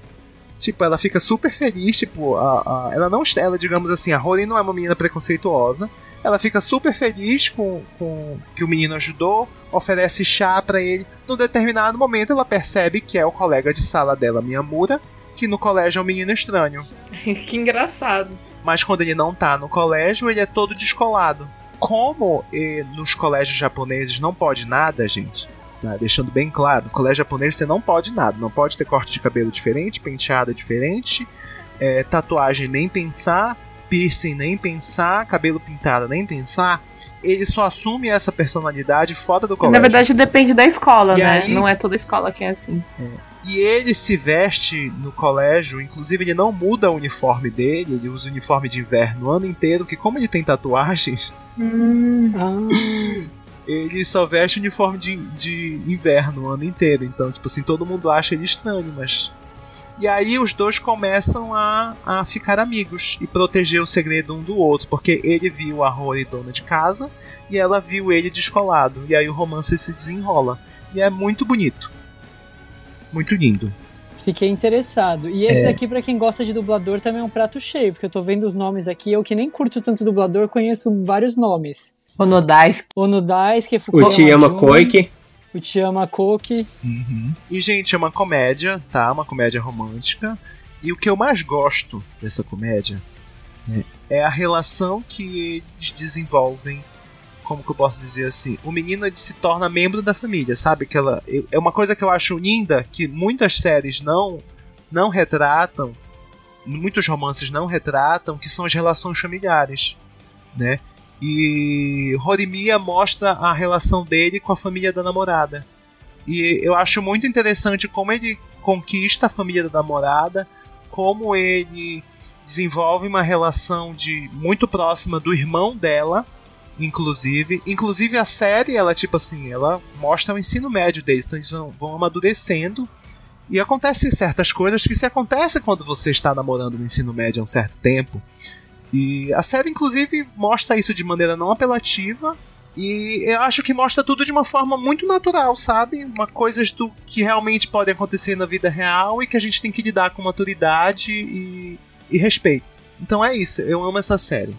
Tipo, ela fica super feliz, tipo, a, a- ela não, ela, digamos assim, a Rory não é uma menina preconceituosa, ela fica super feliz com, com que o menino ajudou, oferece chá pra ele. Num determinado momento, ela percebe que é o colega de sala dela, Miyamura, que no colégio é um menino estranho. que engraçado. Mas quando ele não tá no colégio, ele é todo descolado. Como nos colégios japoneses não pode nada, gente, tá? deixando bem claro, no colégio japonês você não pode nada. Não pode ter corte de cabelo diferente, penteado diferente, eh, tatuagem nem pensar, piercing nem pensar, cabelo pintado nem pensar. Ele só assume essa personalidade fora do colégio. Na verdade, depende da escola, E né? aí- Não é toda escola que é assim. E ele se veste no colégio, inclusive ele não muda o uniforme dele, ele usa o uniforme de inverno o ano inteiro, que como ele tem tatuagens, Ah, ele só veste o uniforme de, de inverno o ano inteiro. Então, tipo assim, todo mundo acha ele estranho, mas. E aí os dois começam a, a ficar amigos e proteger o segredo um do outro, porque ele viu a Rory dona de casa e ela viu ele descolado. E aí o romance se desenrola. E é muito bonito. Muito lindo. Fiquei interessado. E esse É. daqui, pra quem gosta de dublador, também é um prato cheio, porque eu tô vendo os nomes aqui. Eu que nem curto tanto dublador, conheço vários nomes. Onodais. Onodais, O Fukuyama Chiyama Jun, Koike. O Chiyama Koki. E, gente, é uma comédia, tá? Uma comédia romântica. E o que eu mais gosto dessa comédia né, é a relação que eles desenvolvem. Como que eu posso dizer assim? O menino ele se torna membro da família, sabe? Aquela, eu- é uma coisa que eu acho linda, que muitas séries não, não retratam, muitos romances não retratam, que são as relações familiares, né? E Horimiya mostra a relação dele com a família da namorada. E eu acho muito interessante como ele conquista a família da namorada, como ele desenvolve uma relação de muito próxima do irmão dela, inclusive. Inclusive a série, ela tipo assim, ela mostra o ensino médio deles, então eles vão, vão amadurecendo. E acontecem certas coisas que se acontecem quando você está namorando no ensino médio há um certo tempo. E a série, inclusive, mostra isso de maneira não apelativa, e eu acho que mostra tudo de uma forma muito natural, sabe? Uma coisas do que realmente podem acontecer na vida real e que a gente tem que lidar com maturidade e, e respeito. Então é isso, eu amo essa série.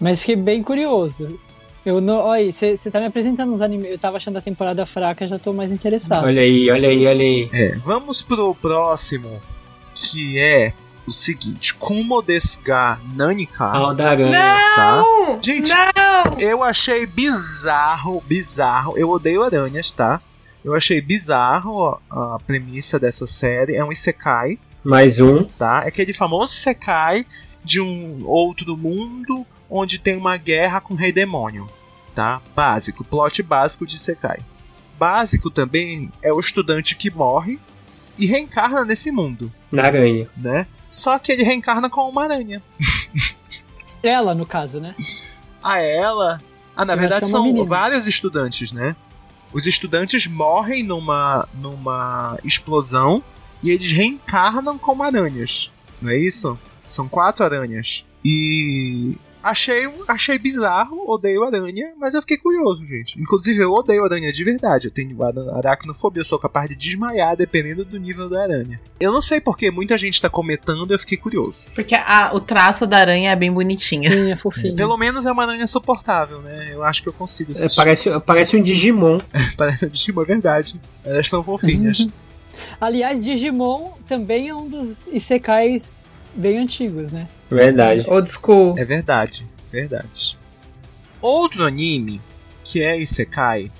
Mas fiquei bem curioso. Eu não. Olha, você tá me apresentando uns animes. Eu tava achando a temporada fraca, já tô mais interessado. Olha aí, olha aí, olha aí. É, vamos pro próximo, que é o seguinte: Kumo desu ga nanika, Ah, o da aranha. tá? Gente, Não! eu achei bizarro, bizarro. Eu odeio aranhas, tá? Eu achei bizarro a, a premissa dessa série. É um isekai. Mais um. tá? É aquele famoso Sekai de um outro mundo onde tem uma guerra com o rei demônio, tá? Básico, plot básico de Sekai. Básico também é o estudante que morre e reencarna nesse mundo, Na aranha. né? Só que ele reencarna com uma aranha. Ela, no caso, né? A ela, ah, na Eu verdade é são menina. vários estudantes, né? Os estudantes morrem numa numa explosão e eles reencarnam como aranhas. Não é isso? São quatro aranhas. E achei, achei bizarro, odeio aranha, mas eu fiquei curioso, gente. Inclusive, eu odeio aranha de verdade. Eu tenho ara- aracnofobia, eu sou capaz de desmaiar dependendo do nível da aranha. Eu não sei porque muita gente tá comentando, eu fiquei curioso. Porque a- o traço da aranha é bem bonitinho. Sim, é fofinho. Pelo menos é uma aranha suportável, né? Eu acho que eu consigo É, assistir. parece, parece um Digimon. Parece Digimon, é verdade. Elas são fofinhas. Aliás, Digimon também é um dos Isekais bem antigos, né? Verdade. Old school. é verdade, verdade. Outro anime que é Isekai,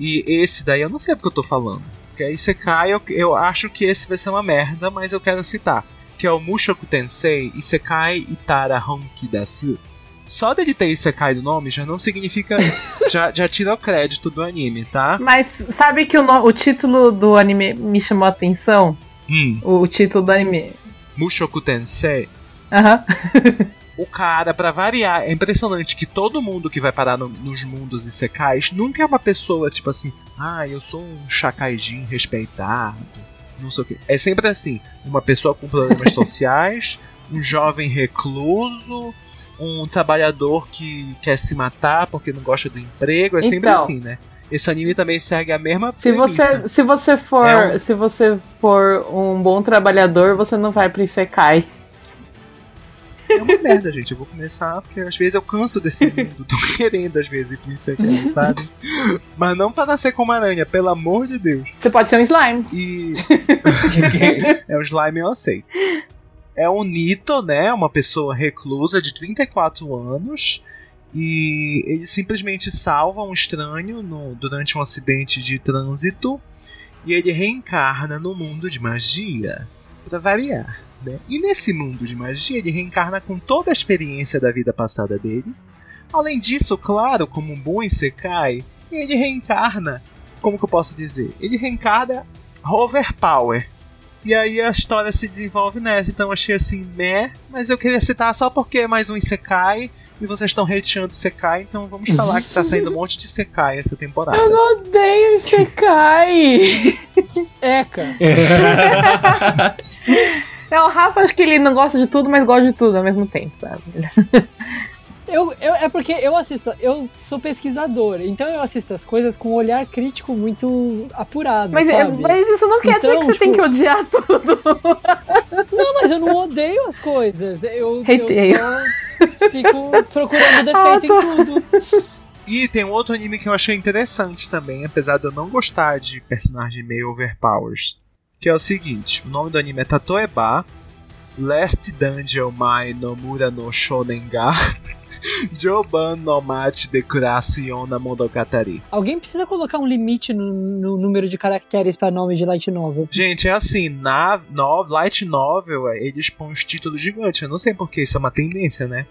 e esse daí eu não sei porque eu tô falando. Que é Isekai, eu, eu acho que esse vai ser uma merda, mas eu quero citar. Que é o Mushoku Tensei Isekai Itara Honki Dasu. Só dele ter Isekai no nome já não significa. já, já tira o crédito do anime, tá? Mas sabe que o, no- o título do anime me chamou a atenção? Hum, O, o título do anime. Mushoku Tensei Aham. o cara, pra variar, é impressionante que todo mundo que vai parar no- nos mundos isekais nunca é uma pessoa tipo assim, ah, eu sou um shakaijin respeitado, não sei o que. É sempre assim, uma pessoa com problemas sociais, um jovem recluso, um trabalhador que quer se matar porque não gosta do emprego, é sempre Então. assim, né? Esse anime também segue a mesma Se premissa. você, se você for, É um- se você for um bom trabalhador, você não vai pro Isekai. É uma merda, gente. Eu vou começar porque às vezes eu canso desse mundo. Tô querendo às vezes ir pro Isekai, sabe? Mas não pra nascer como aranha, pelo amor de Deus. Você pode ser um slime. E. é o slime eu aceito. É um Nito, né? Uma pessoa reclusa de 34 anos. E ele simplesmente salva um estranho no- durante um acidente de trânsito. E ele reencarna no mundo de magia. Pra variar. Né? E nesse mundo de magia, ele reencarna com toda a experiência da vida passada dele. Além disso, claro, como um bom Isekai, ele reencarna. Como que eu posso dizer? Ele reencarna overpower. E aí a história se desenvolve nessa. Então eu achei assim, meh, mas eu queria citar só porque é mais um Isekai e vocês estão hateando Isekai, então vamos falar que tá saindo um monte de Isekai essa temporada. Eu não odeio Isekai. É, cara. Não, o Rafa acho que ele não gosta de tudo, mas gosta de tudo ao mesmo tempo, sabe? Eu, eu, é porque eu assisto, eu sou pesquisador, então eu assisto as coisas com um olhar crítico muito apurado, Mas, é- sabe? mas isso não quer dizer Então, que você tem tipo- que odiar tudo. Não, mas eu não odeio as coisas. Eu, eu só fico procurando defeito em tudo. E tem um outro anime que eu achei interessante também, apesar de eu não gostar de personagem meio overpowers. Que é o seguinte: o nome do anime é Tatoeba Last Dungeon Mai no Mura no Shonen ga Joban no Machi de Kurasu na Monogatari. Alguém precisa colocar um limite no, no número de caracteres pra nome de light novel. Gente, é assim, na no, Light Novel, é, eles põem os títulos gigantes. Eu não sei porque isso é uma tendência, né?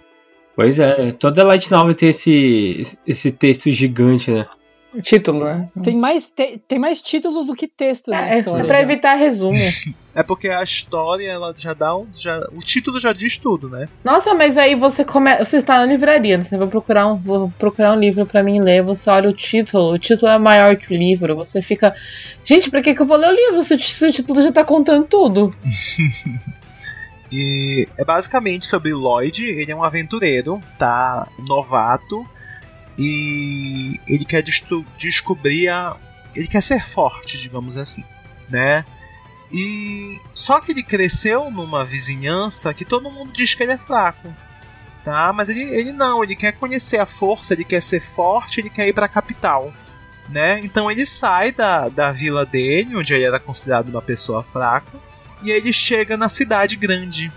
Pois é, toda light novel tem esse, esse texto gigante, né? Título, né? Tem mais, te- tem mais título do que texto na É, é história. pra já. evitar resumo. É porque a história, ela já dá um. Já, o título já diz tudo, né? Nossa, mas aí você começa. Você está na livraria, você vai procurar um, vou procurar um livro pra mim ler, você olha o título, o título é maior que o livro, você fica. Gente, pra que, que eu vou ler o livro se o tí- se o título já tá contando tudo? E é basicamente sobre Lloyd, ele é um aventureiro, tá? Novato. E ele quer descobrir a. Ele quer ser forte, digamos assim, né? E só que ele cresceu numa vizinhança que todo mundo diz que ele é fraco, tá? Mas ele, ele não, ele quer conhecer a força, ele quer ser forte, ele quer ir pra capital, né? Então ele sai da, da vila dele, onde ele era considerado uma pessoa fraca, e ele chega na cidade grande,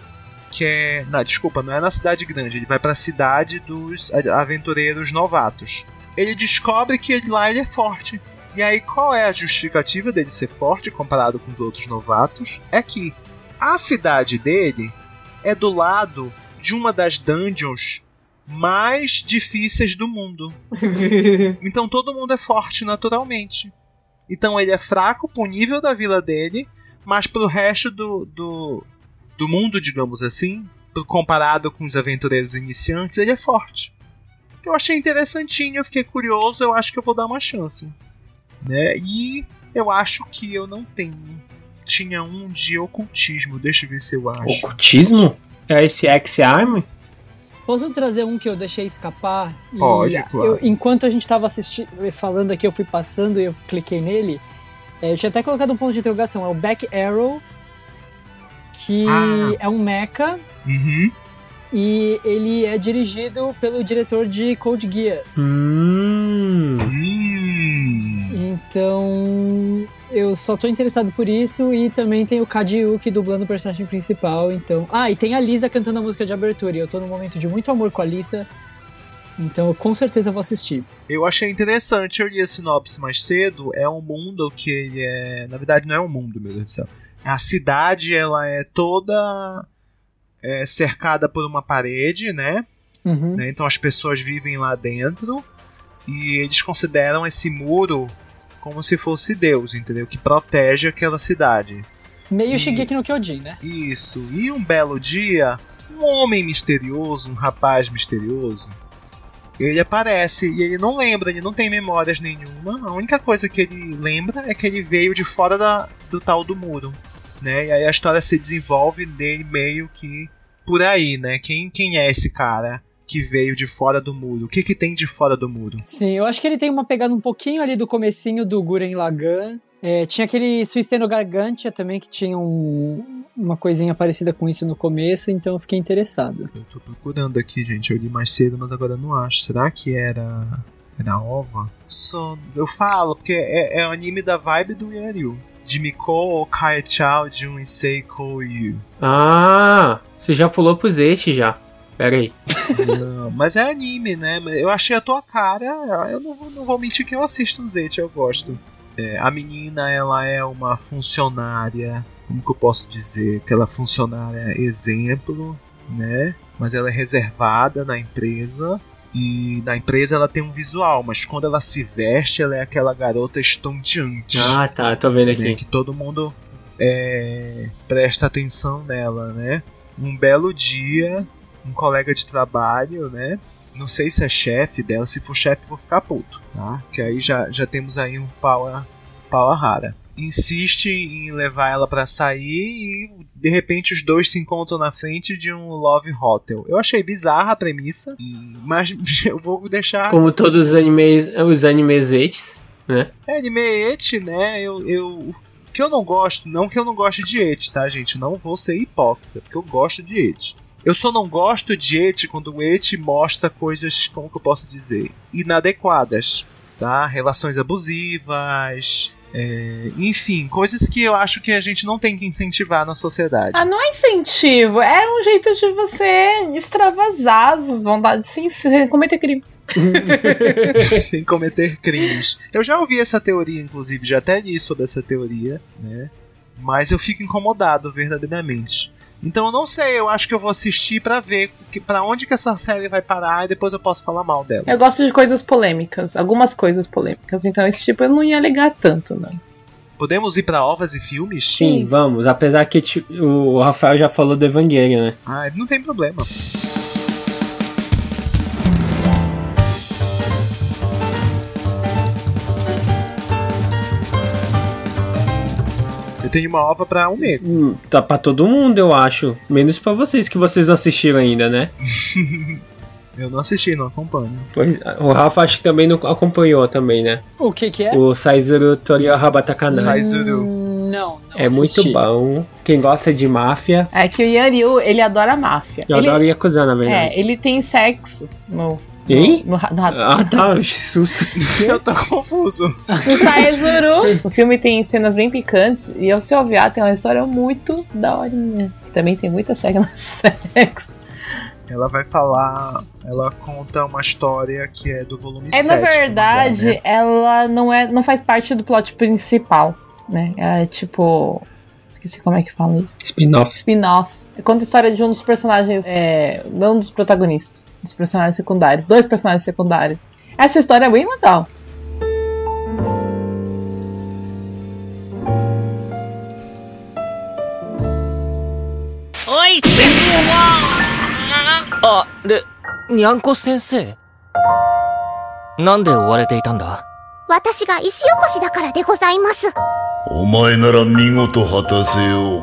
que é, não, desculpa, não é na cidade grande, ele vai pra cidade dos a- aventureiros novatos. Ele descobre que ele, lá ele é forte. E aí qual é a justificativa dele ser forte comparado com os outros novatos? É que a cidade dele é do lado de uma das dungeons mais difíceis do mundo. Então todo mundo é forte naturalmente. Então ele é fraco pro nível da vila dele, mas pro resto do, do, do mundo, digamos assim, comparado com os aventureiros iniciantes, ele é forte. Eu achei interessantinho, eu fiquei curioso, eu acho que eu vou dar uma chance. Né? E eu acho que eu não tenho. Tinha um de ocultismo, deixa eu ver se eu acho. Ocultismo? É esse X-Arm? Posso trazer um que eu deixei escapar? E Pode, claro. eu- enquanto a gente tava assistindo, falando aqui, eu fui passando e eu cliquei nele. É, eu tinha até colocado um ponto de interrogação. É o Back Arrow, que Ah. é um mecha Uhum. e ele é dirigido pelo diretor de Code Geass. Hum. Hum. Então, eu só tô interessado por isso e também tem o Kajiuki dublando o personagem principal, então... Ah, e tem a Lisa cantando a música de abertura e eu tô num momento de muito amor com a Lisa, então eu com certeza vou assistir. Eu achei interessante, eu li a sinopse mais cedo. É um mundo que ele é. Na verdade, não é um mundo, meu Deus do céu. A cidade ela é toda é, cercada por uma parede, né? Uhum. né? Então as pessoas vivem lá dentro e eles consideram esse muro como se fosse Deus, entendeu? Que protege aquela cidade. Meio E- Shigeki no Kyojin, né? Isso. E um belo dia, um homem misterioso, um rapaz misterioso, ele aparece e ele não lembra, ele não tem memórias nenhuma. A única coisa que ele lembra é que ele veio de fora da, do tal do muro, né? E aí a história se desenvolve dele meio que por aí, né? Quem, quem é esse cara que veio de fora do muro? O que que tem de fora do muro? Sim, eu acho que ele tem uma pegada um pouquinho ali do comecinho do Guren Lagann. É, tinha aquele Suiceno Gargantia também, que tinha um- uma coisinha parecida com isso no começo, então eu fiquei interessado. Eu tô procurando aqui, gente. Eu li mais cedo, mas agora não acho. Será que era. Era ova? Só. Eu falo, porque é, é o anime da vibe do Yanryu. De Miko, Kai Chao, Jun Issei Koyu. Ah, você já pulou pro Zete já. Pera aí. Não, mas é anime, né? Eu achei a tua cara. Eu não, vou- não vou mentir que eu assisto o Zete, eu gosto. É, a menina, ela é uma funcionária. Como que eu posso dizer? Aquela funcionária exemplo, né? Mas ela é reservada na empresa. E na empresa ela tem um visual, mas quando ela se veste, ela é aquela garota estonteante. Ah, tá, tô vendo né, aqui. que todo mundo é, presta atenção nela, né? Um belo dia, um colega de trabalho, né? Não sei se é chefe dela, se for chefe vou ficar puto, tá? Que aí já, já temos aí um power, power rara. Insiste em levar ela pra sair e de repente os dois se encontram na frente de um Love Hotel. Eu achei bizarra a premissa, mas eu vou deixar. Como todos os animes, os animes etes, né? É anime et, né? Eu, eu. Que eu não gosto, não que eu não goste de et, tá, gente? Não vou ser hipócrita, porque eu gosto de et. Eu só não gosto de et quando o et mostra coisas, como que eu posso dizer, inadequadas, tá? Relações abusivas, é, enfim, coisas que eu acho que a gente não tem que incentivar na sociedade. Ah, não é incentivo, é um jeito de você extravasar as vontades sem sem cometer crime. sem cometer crimes. Eu já ouvi essa teoria, inclusive, já até li sobre essa teoria, né? Mas eu fico incomodado verdadeiramente. Então eu não sei, eu acho que eu vou assistir pra ver que, pra onde que essa série vai parar e depois eu posso falar mal dela. Eu gosto de coisas polêmicas, algumas coisas polêmicas, então esse tipo eu não ia ligar tanto, né? Podemos ir pra ovas e filmes? Sim, vamos. Apesar que o Rafael já falou do Evangelion, né? Ah, não tem problema. Tenho uma ova pra um mês. Hum, Tá pra todo mundo, eu acho. Menos pra vocês, que vocês não assistiram ainda, né? Eu não assisti, não acompanho. Pois, o Rafa acho que também não acompanhou também, né? O que que é? O Saizuru Toriyaha Batakana. Saizuru. Não, não É muito assisti. bom. Quem gosta de máfia, É que o Yanryu, ele adora máfia. eu ele, adoro Yakuza, na verdade. É, ele tem sexo no. Hein? No, no, no, Ah, tá, susto. Eu tô confuso. no Saezuru. o filme tem cenas bem picantes e o seu OVA tem uma história muito daorinha. Também tem muita cena sexo. Ela vai falar. Ela conta uma história que é do volume É, 7. na do mangá, verdade, né? ela não, é, não faz parte do plot principal, né? É tipo Esqueci como é que fala isso. Spin-off. Spin-off. Conta a história de um dos personagens, é, não dos protagonistas, dos personagens secundários, dois personagens secundários. Essa história é bem legal.おいあ、で、にゃんこ先生なんで追われていたんだ私が石起こしだからでございます。 お前なら見事果たせよう。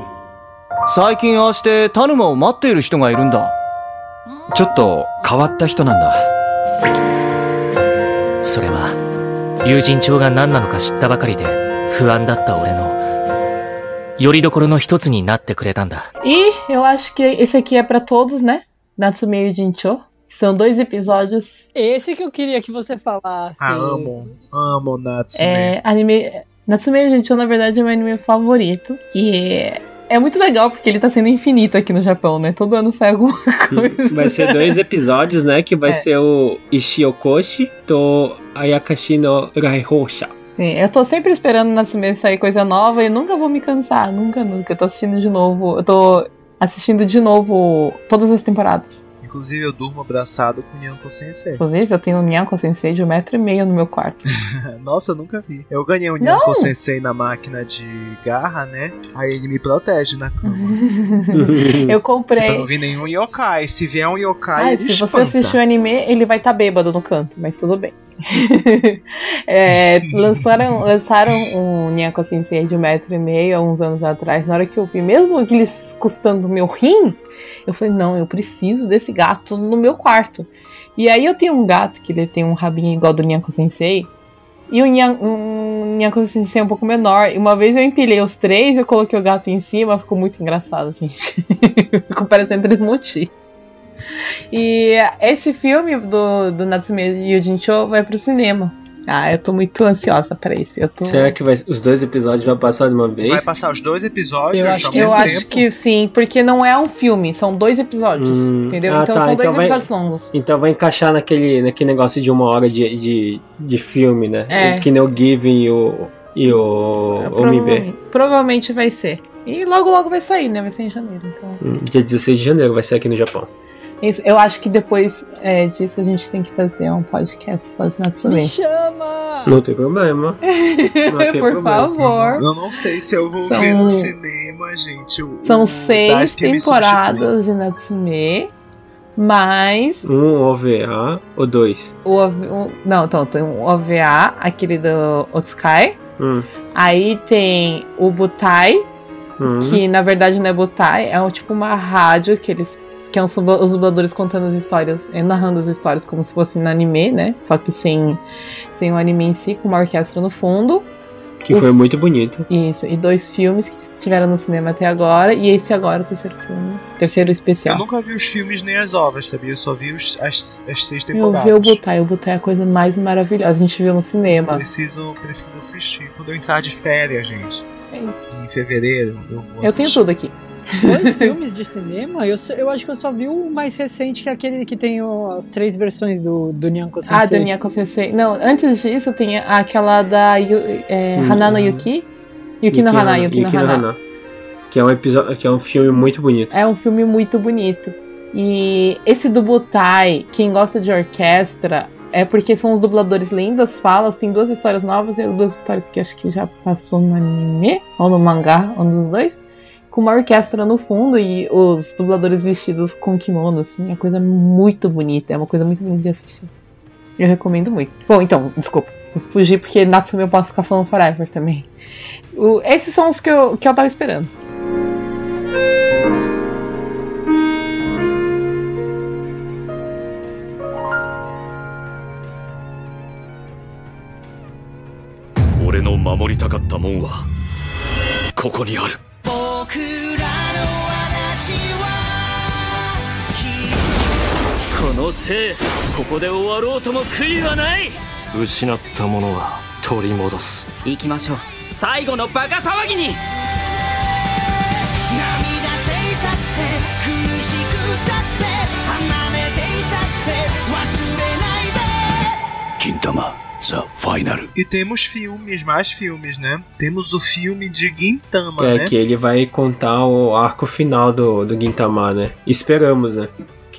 最近ああして田沼を待っている人がいるんだ。ちょっと変わった人なんだ。それは、友人帳が何なのか知ったばかりで不安だった俺の、よりどころの一つになってくれたんだ。E eu acho que esse aqui é pra todos, né? Natsume e Jincho. São dois episódios. Esse que eu queria que você falasse. Ah, amo. Amo Natsume. É, anime. Natsume e Jincho, na verdade, é meu anime favorito. E é, é muito legal porque ele tá sendo infinito aqui no Japão, né? Todo ano sai alguma coisa. Vai ser dois episódios, né? Que vai É. ser o Ishiokoshi to Ayakashi no Raihosha. Sim, eu tô sempre esperando Natsume sair coisa nova e nunca vou me cansar. Nunca, nunca. Eu tô assistindo de novo. Eu tô assistindo de novo todas as temporadas. Inclusive, eu durmo abraçado com Nyanko Sensei. Inclusive, eu tenho um Nyanko Sensei de um metro e meio no meu quarto. Nossa, eu nunca vi. Eu ganhei um Não! Nyanko Sensei na máquina de garra, né? Aí ele me protege na cama. Eu Pra não comprei. vir nenhum yokai. Se vier um yokai, Ah, ele se você espanta. assistir o anime, ele vai estar tá bêbado no canto, mas tudo bem. É, lançaram, lançaram um Nyanko Sensei de um metro e meio há uns anos atrás. Na hora que eu vi, mesmo aqueles custando meu rim, eu falei, não, eu preciso desse gato no meu quarto. E aí eu tenho um gato que ele tem um rabinho igual do Nyanko Sensei. E o um Nyanko Sensei um pouco menor. E uma vez eu empilhei os três, eu coloquei o gato em cima, ficou muito engraçado, gente. ficou parecendo três motivos. E esse filme do, do Natsume Yujincho vai pro cinema. Ah, eu tô muito ansiosa pra esse. Eu tô... Será que vai- os dois episódios vão passar de uma vez? Vai passar os dois episódios Eu acho, que, eu acho que sim, porque não é um filme, são dois episódios, Hum, entendeu? ah, então tá, são dois então vai- episódios longos. Então vai encaixar naquele, naquele negócio de uma hora de, de, de filme, né? É. Que nem o Given e o, e o Omibe. Provavelmente, provavelmente vai ser. E logo logo vai sair, né? Vai ser em janeiro, então. Hum, Dia 16 de janeiro vai ser aqui no Japão. Isso, Eu acho que depois é, disso a gente tem que fazer um podcast só de Natsume. Me chama! Não tem problema. Não tem Por problema. favor. Eu não sei se eu vou São- ver no cinema, gente. O, São o seis temporadas de Natsume, mas Um OVA ou dois? o, OV o- não, então tem um OVA, aquele do Otsukai, Hum. Aí tem o Butai, Hum. que na verdade não é Butai, é um, tipo uma rádio que eles. Que é os dubla- os dubladores contando as histórias, eh, narrando as histórias como se fosse no anime, né? Só que sem, sem o anime em si, com uma orquestra no fundo. Que foi muito bonito. Isso, e dois filmes que tiveram no cinema até agora, e esse agora, o terceiro filme. Terceiro especial. Eu nunca vi os filmes nem as obras, sabia? Eu só vi os- as, as seis Eu temporadas. vi o Butai, o Butai é a coisa mais maravilhosa. A gente viu no cinema. Preciso, preciso assistir. Quando eu entrar de férias, gente. Sim. Em fevereiro, eu vou Eu tenho assistir. tudo aqui. Dois filmes de cinema, eu, eu acho que eu só vi o mais recente, que é aquele que tem o- as três versões do, do Nyanko Sensei. Ah, do Nyako Sensei. Não, antes disso tem aquela da Yu, é, Hum, Hana no hum. Yuki. Yuki no Hana, Yuki no Hana. Que é um episódio, que é um filme muito bonito. É um filme muito bonito. E esse do Butai, quem gosta de orquestra, é porque são os dubladores lindas, falas, tem duas histórias novas e duas histórias que acho que já passou no anime, ou no mangá, um dos dois Com uma orquestra no fundo e os dubladores vestidos com kimono, assim, é coisa muito bonita, é uma coisa muito bonita de assistir. Eu recomendo muito. Bom, então, desculpa, eu fugi porque Natsume eu posso ficar falando forever também. O- esses são os que eu, que eu tava esperando. 俺の守りたかったもんはここにある この生ここで終わろうとも悔いはない失ったものは取り戻す行きましょう最後のバカ騒ぎに Gintama, The Final. E temos filmes, mais filmes, né? Temos o filme de Gintama, É né? que ele vai contar o arco final do, do Gintama, né? Esperamos, né?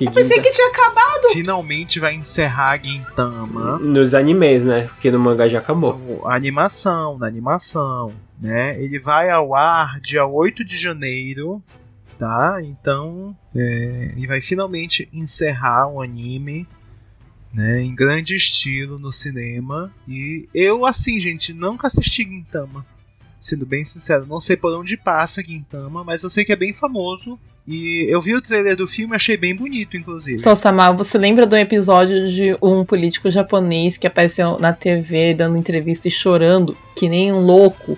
Que Pensei que tinha acabado. Finalmente vai encerrar Gintama. Nos animes, né? Porque no mangá já acabou. A animação, na animação, né? Ele vai ao ar dia 8 de janeiro, tá? Então, é, ele vai finalmente encerrar o anime, né? Em grande estilo no cinema. E eu, assim, gente, nunca assisti Gintama. Sendo bem sincero, não sei por onde passa Gintama, mas eu sei que é bem famoso. E eu vi o trailer do filme achei bem bonito, inclusive. Sosama, você lembra do episódio de um político japonês que apareceu na TV dando entrevista e chorando, que nem um louco,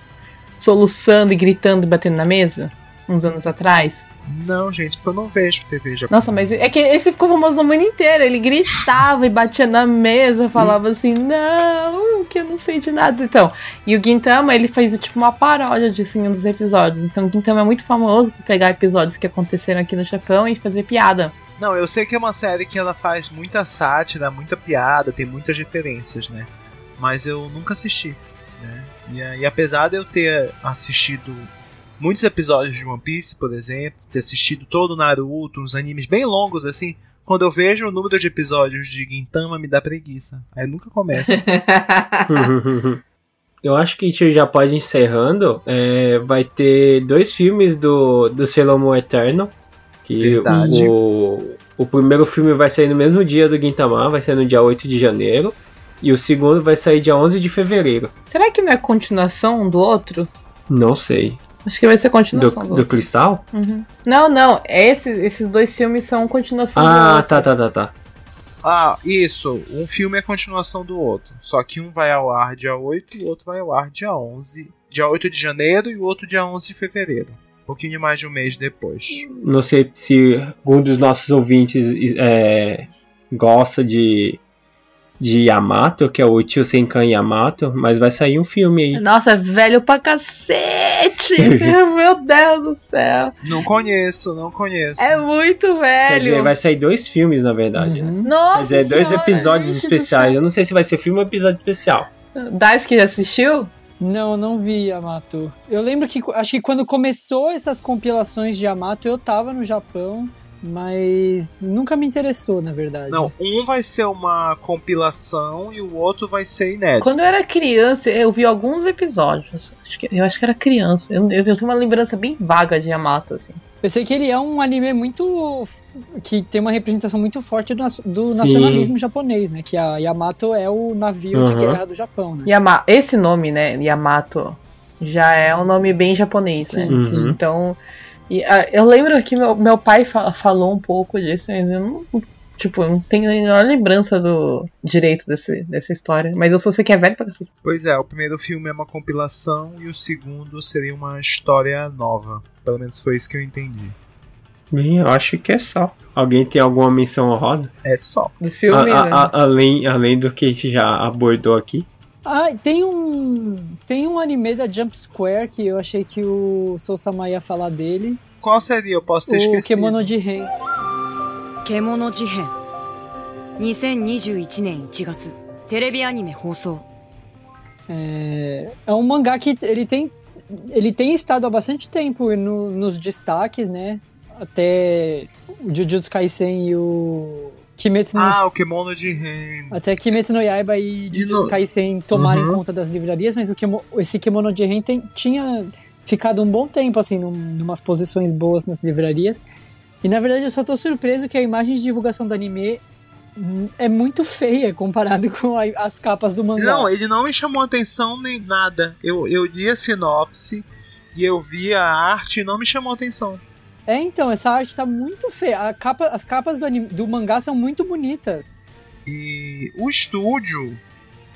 soluçando e gritando e batendo na mesa? Uns anos atrás? Não, gente, porque eu não vejo TV japonesa. Nossa, mas é que esse ficou famoso no mundo inteiro. Ele gritava e batia na mesa, falava assim, não, que eu não sei de nada. Então, e o Gintama, ele fez tipo uma paródia disso em um dos episódios. Então, o Gintama é muito famoso por pegar episódios que aconteceram aqui no Japão e fazer piada. Não, eu sei que é uma série que ela faz muita sátira, muita piada, tem muitas referências, né? Mas eu nunca assisti, né? E, e apesar de eu ter assistido muitos episódios de One Piece, por exemplo, ter assistido todo o Naruto, uns animes bem longos assim, quando eu vejo o número de episódios de Gintama me dá preguiça. Aí nunca começo. Eu acho que a gente já pode ir encerrando. É, vai ter dois filmes do, do Sailor Moon Eterno. Que Verdade. o, o primeiro filme vai sair no mesmo dia do Gintama, vai ser no dia 8 de janeiro. E o segundo vai sair dia 11 de fevereiro. Será que não é continuação um do outro? Não sei. Acho que vai ser Do, continuação do, do outro. Cristal? Uhum. Não, não. Esses, esses dois filmes são continuação do Ah, tá, tá, tá, tá. ah, isso. Um filme é continuação do outro. Só que um vai ao ar dia 8 e o outro vai ao ar dia 11. Dia 8 de janeiro e o outro dia 11 de fevereiro. Um pouquinho mais de um mês depois. Não sei se algum dos nossos ouvintes é, gosta de, de Yamato, que é o Tio Senkan Yamato, mas vai sair um filme aí. Nossa, é velho pra cacete! Meu Deus do céu. Não conheço, não conheço. É muito Quer dizer, velho. vai sair dois filmes, na verdade. né? Nossa, Quer dizer, dois senhora, episódios especiais. Eu não sei se vai ser filme ou episódio especial. Daisuke já assistiu? Não, não vi Yamato. Eu lembro que acho que quando começou essas compilações de Yamato, eu tava no Japão, mas nunca me interessou, na verdade. Não, um vai ser uma compilação e o outro vai ser inédito. Quando eu era criança, eu vi alguns episódios. Acho que- eu acho que era criança. Eu, eu tenho uma lembrança bem vaga de Yamato, assim. Eu sei que ele é um anime muito. que tem uma representação muito forte do, do nacionalismo japonês, né? Que a Yamato é o navio de Uhum. guerra do Japão, né? Yama esse nome, né? Yamato. Já é um nome bem japonês, né? Sim, sim. Então. E, ah, eu lembro que meu, meu pai fa- falou um pouco disso, mas eu não. Tipo, eu não tenho nenhuma lembrança do direito desse, dessa história. Mas eu sou você que é velho pra cacete. Pois é, o primeiro filme é uma compilação e o segundo seria uma história nova. Pelo menos foi isso que eu entendi. Bem, eu acho que é só. Alguém tem alguma menção honrosa? É só. Dos filmes, A- a- né? a- além, além do que a gente já abordou aqui. Ah, tem um. Tem um anime da Jump Square que eu achei que o Sousama ia falar dele. Qual seria? Eu posso ter o esquecido. Kemono de Ren. 獣事変2021年1月テレビアニメ放送 É, é um mangá que ele tem. Ele tem estado há bastante tempo no- nos destaques, né? Até o Jujutsu Kaisen e o Kimetsu no, Ah, o Kemono de Ren. até Kimetsu no Yaiba e Jujutsu Kaisen tomarem Uhum. conta das livrarias, mas o Kemo- esse Kemono de Ren tem- tinha ficado um bom tempo, assim, num, numas posições boas nas livrarias. E na verdade eu só tô surpreso que a imagem de divulgação do anime é muito feia comparado com a- as capas do mangá. Não, ele não me chamou atenção nem nada. Eu, eu li a sinopse e eu vi a arte e não me chamou atenção. É, então, essa arte tá muito feia. A capa, as capas do, anime- do mangá são muito bonitas. E o estúdio.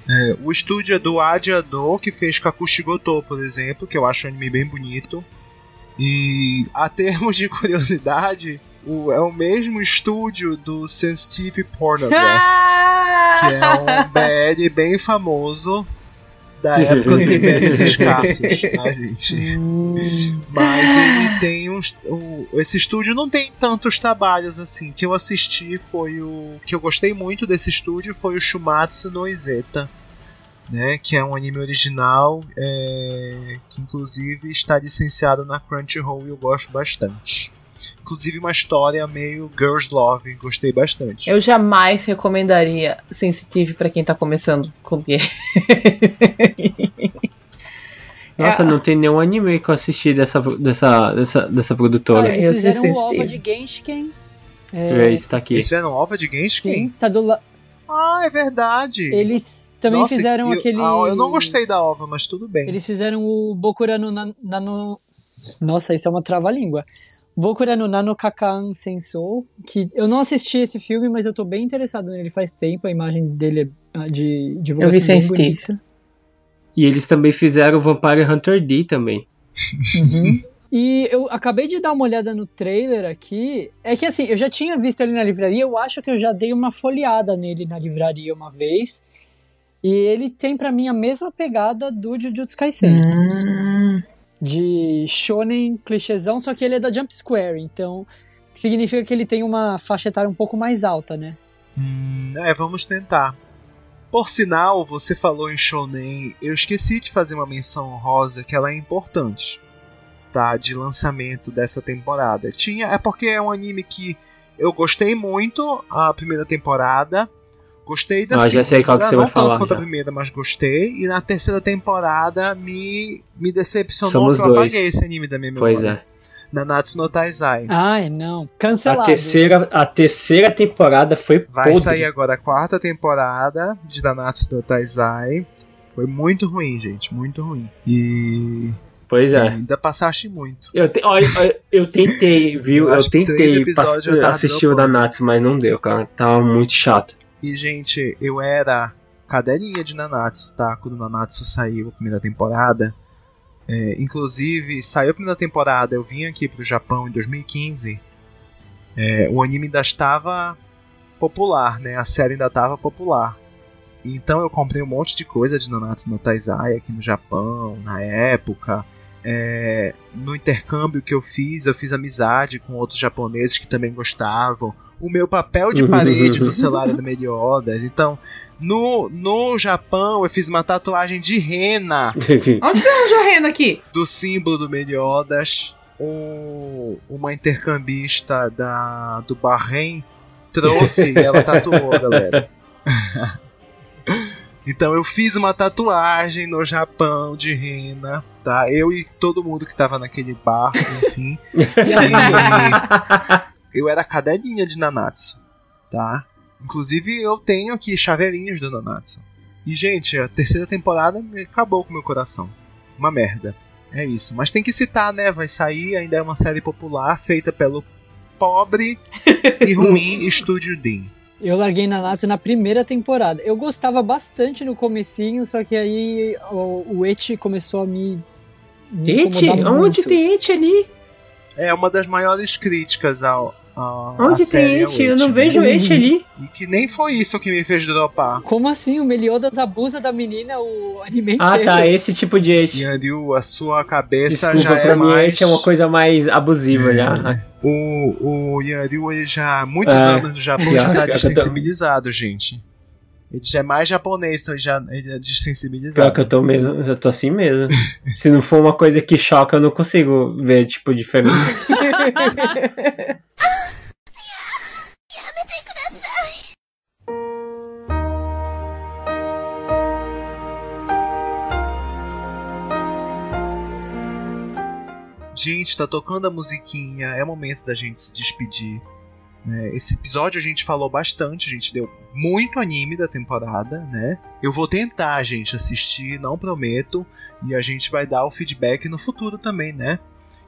é, o estúdio é do Adi Ado, que fez Kakushigoto, por exemplo, que eu acho um anime bem bonito. E a termos de curiosidade, o- é o mesmo estúdio do Sensitive Pornograph, que é um BL bem famoso da época dos BLs escassos, tá, gente? Mas ele tem uns. O, esse estúdio não tem tantos trabalhos assim. Que eu assisti foi o. Que eu gostei muito desse estúdio foi o Shumatsu no Izeta. Né, que é um anime original é, que inclusive está licenciado na Crunchyroll e eu gosto bastante. Inclusive uma história meio Girls Love, gostei bastante. Eu jamais recomendaria Sensitive pra quem tá começando com gay. Nossa, É. não tem nenhum anime que eu assisti dessa, dessa, dessa, dessa Ah, produtora. eles eu fizeram o OVA de Genshiken. É, isso tá aqui. Eles fizeram ova de Genshin? Sim, tá do la... Ah, é verdade. Eles também Nossa, fizeram eu, aquele. ah, eu não gostei da ova, mas tudo bem. Eles fizeram o Bokura no Nan- Nano. Nossa, isso é uma trava-língua. Bokura no Nano Kakan Sensou, que eu não assisti esse filme, mas eu tô bem interessado nele faz tempo, a imagem dele é ah, de Eu divulgação bem bonita. E eles também fizeram o Vampire Hunter D também. E eu acabei de dar uma olhada no trailer aqui. É que assim, eu já tinha visto ele na livraria, eu acho que eu já dei uma folheada nele na livraria uma vez. E ele tem pra mim a mesma pegada do Jujutsu Kaisen. Hum. De shonen clichêzão, só que ele é da Jump Square, então significa que ele tem uma faixa etária um pouco mais alta, né? Hum, é, vamos tentar. Por sinal, você falou em Shonen, eu esqueci de fazer uma menção honrosa que ela é importante, tá? De lançamento dessa temporada. Tinha, é porque é um anime que eu gostei muito a primeira temporada. Gostei da Ah, já segunda, sei qual que você não vai tanto falar, quanto a já. primeira, mas gostei. E na terceira temporada me, me decepcionou Somos que eu dois. apaguei esse anime da minha memória. Pois é. Nanatsu no Taizai. Ai, não. A Cancelado. terceira, a terceira temporada foi Vai podre. sair agora a quarta temporada de Nanatsu no Taizai. Foi muito ruim, gente, muito ruim. E Pois e é. ainda passaste muito. Eu, te, olha, olha, eu tentei, viu? Eu Eu, tentei episódios pass- eu assistir o dropando. da Natsu, mas não deu, cara. Tava muito chato. E, gente, eu era cadelinha de Nanatsu, tá? Quando Nanatsu saiu a primeira temporada. É, inclusive, saiu a primeira temporada, eu vim aqui pro Japão em 2015. É, o anime ainda estava popular, né? A série ainda estava popular. Então eu comprei um monte de coisa de Nanatsu no Taizai aqui no Japão, na época. É, no intercâmbio que eu fiz, eu fiz amizade com outros japoneses que também gostavam. O meu papel de parede do celular do Meliodas. Então, no, no Japão, eu fiz uma tatuagem de rena Onde você arranjou renda aqui? do símbolo do Meliodas. Um, uma intercambista da, do Bahrein trouxe e ela tatuou, galera. Então eu fiz uma tatuagem no Japão de rena, tá? Eu e todo mundo que tava naquele barco, enfim. E eu era cadelinha de Nanatsu, tá? Inclusive eu tenho aqui chaveirinhos do Nanatsu. E gente, a terceira temporada acabou com o meu coração. uma merda. É isso. Mas tem que citar, né? Vai sair, ainda é uma série popular feita pelo pobre e ruim Estúdio Dean. Eu larguei na Natsu na primeira temporada. Eu gostava bastante no comecinho, só que aí o, o Eti começou a me, me Eti? incomodar Onde muito. tem Eti ali? É uma das maiores críticas ao. À Onde série tem é o Eti? Eu não vejo Eti ali. E que nem foi isso que me fez dropar. Como assim? O Meliodas abusa da menina o anime Ah, inteiro. tá, esse tipo de Eti. Yanryu, a sua cabeça Desculpa, já pra é mim mais. É uma coisa mais abusiva É. já. O, o Yanryu, ele já há muitos Ah, anos no Japão já tá tô- desensibilizado, gente. Ele já é mais japonês, então ele já ele é Pior desensibilizado. que eu tô mesmo, eu tô assim mesmo. Se não for uma coisa que choca, eu não consigo ver, tipo, diferença. Gente, tá tocando a musiquinha, é momento da gente se despedir. né? Esse episódio a gente falou bastante, a gente deu muito anime da temporada, né? Eu vou tentar, gente, assistir, não prometo, e a gente vai dar o feedback no futuro também, né?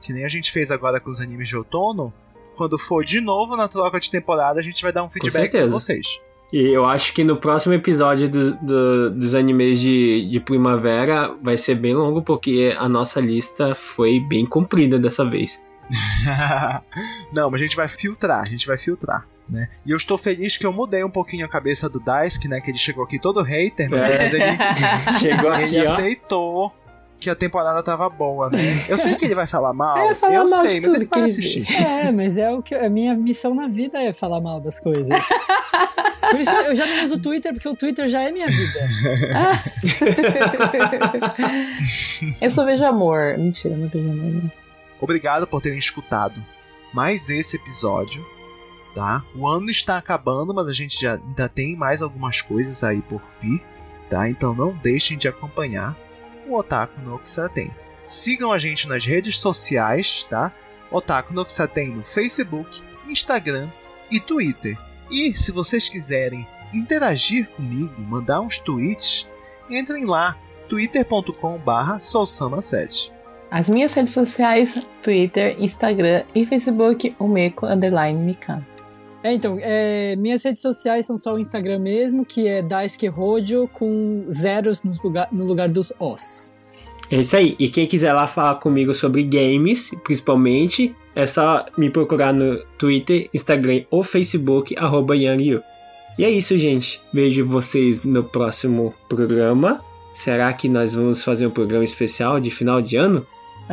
Que nem a gente fez agora com os animes de outono. Quando for de novo na troca de temporada, a gente vai dar um feedback pra certeza. vocês. E eu acho que no próximo episódio do- do- dos animes de, de primavera vai ser bem longo, porque a nossa lista foi bem comprida dessa vez. Não, mas a gente vai filtrar, a gente vai filtrar. Né? E eu estou feliz que eu mudei um pouquinho a cabeça do Daisuke, né? Que ele chegou aqui todo hater, mas É. depois ele, Chegou ele aqui, aceitou que a temporada tava boa, né? Eu sei que ele vai falar mal, É, falar eu mal sei, mas ele vai que- assistir. É, mas é o que a minha missão na vida é falar mal das coisas. Por isso que eu já não uso o Twitter, porque o Twitter já é minha vida. Eu só vejo amor. Mentira, não vejo amor. Não. Obrigado por terem escutado mais esse episódio, tá? O ano está acabando, mas a gente já ainda tem mais algumas coisas aí por vir, tá? Então não deixem de acompanhar o Otaku no. Sigam a gente nas redes sociais, tá? Otaku no no Facebook, Instagram e Twitter. E se vocês quiserem interagir comigo, mandar uns tweets, entrem lá twitter.com/sousama7. As minhas redes sociais, Twitter, Instagram e Facebook, o Meco Underline Mikan. É, então, é, minhas redes sociais são só o Instagram mesmo, que é Daisuke Rodio, com zeros nos lugar, no lugar dos os. É isso aí. E quem quiser lá falar comigo sobre games, principalmente, é só me procurar no Twitter, Instagram ou Facebook, arroba YangYu. E é isso, gente. Vejo vocês no próximo programa. Será que nós vamos fazer um programa especial de final de ano?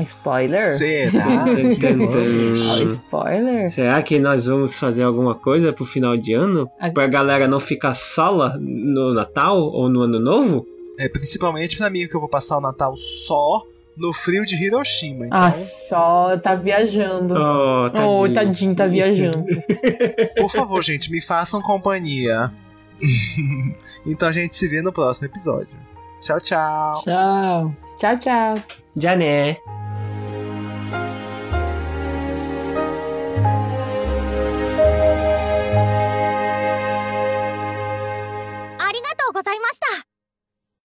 Spoiler? Será? Spoiler? Será que nós vamos fazer alguma coisa pro final de ano? Pra galera não ficar sola no Natal ou no Ano Novo? É principalmente pra mim que eu vou passar o Natal só no frio de Hiroshima. Então, Ah, só tá viajando. Oh, tadinho. Oh, tadinho, tá viajando. por favor, gente, me façam companhia. então a gente se vê no próximo episódio. Tchau, tchau. Tchau. Tchau, tchau. Já né?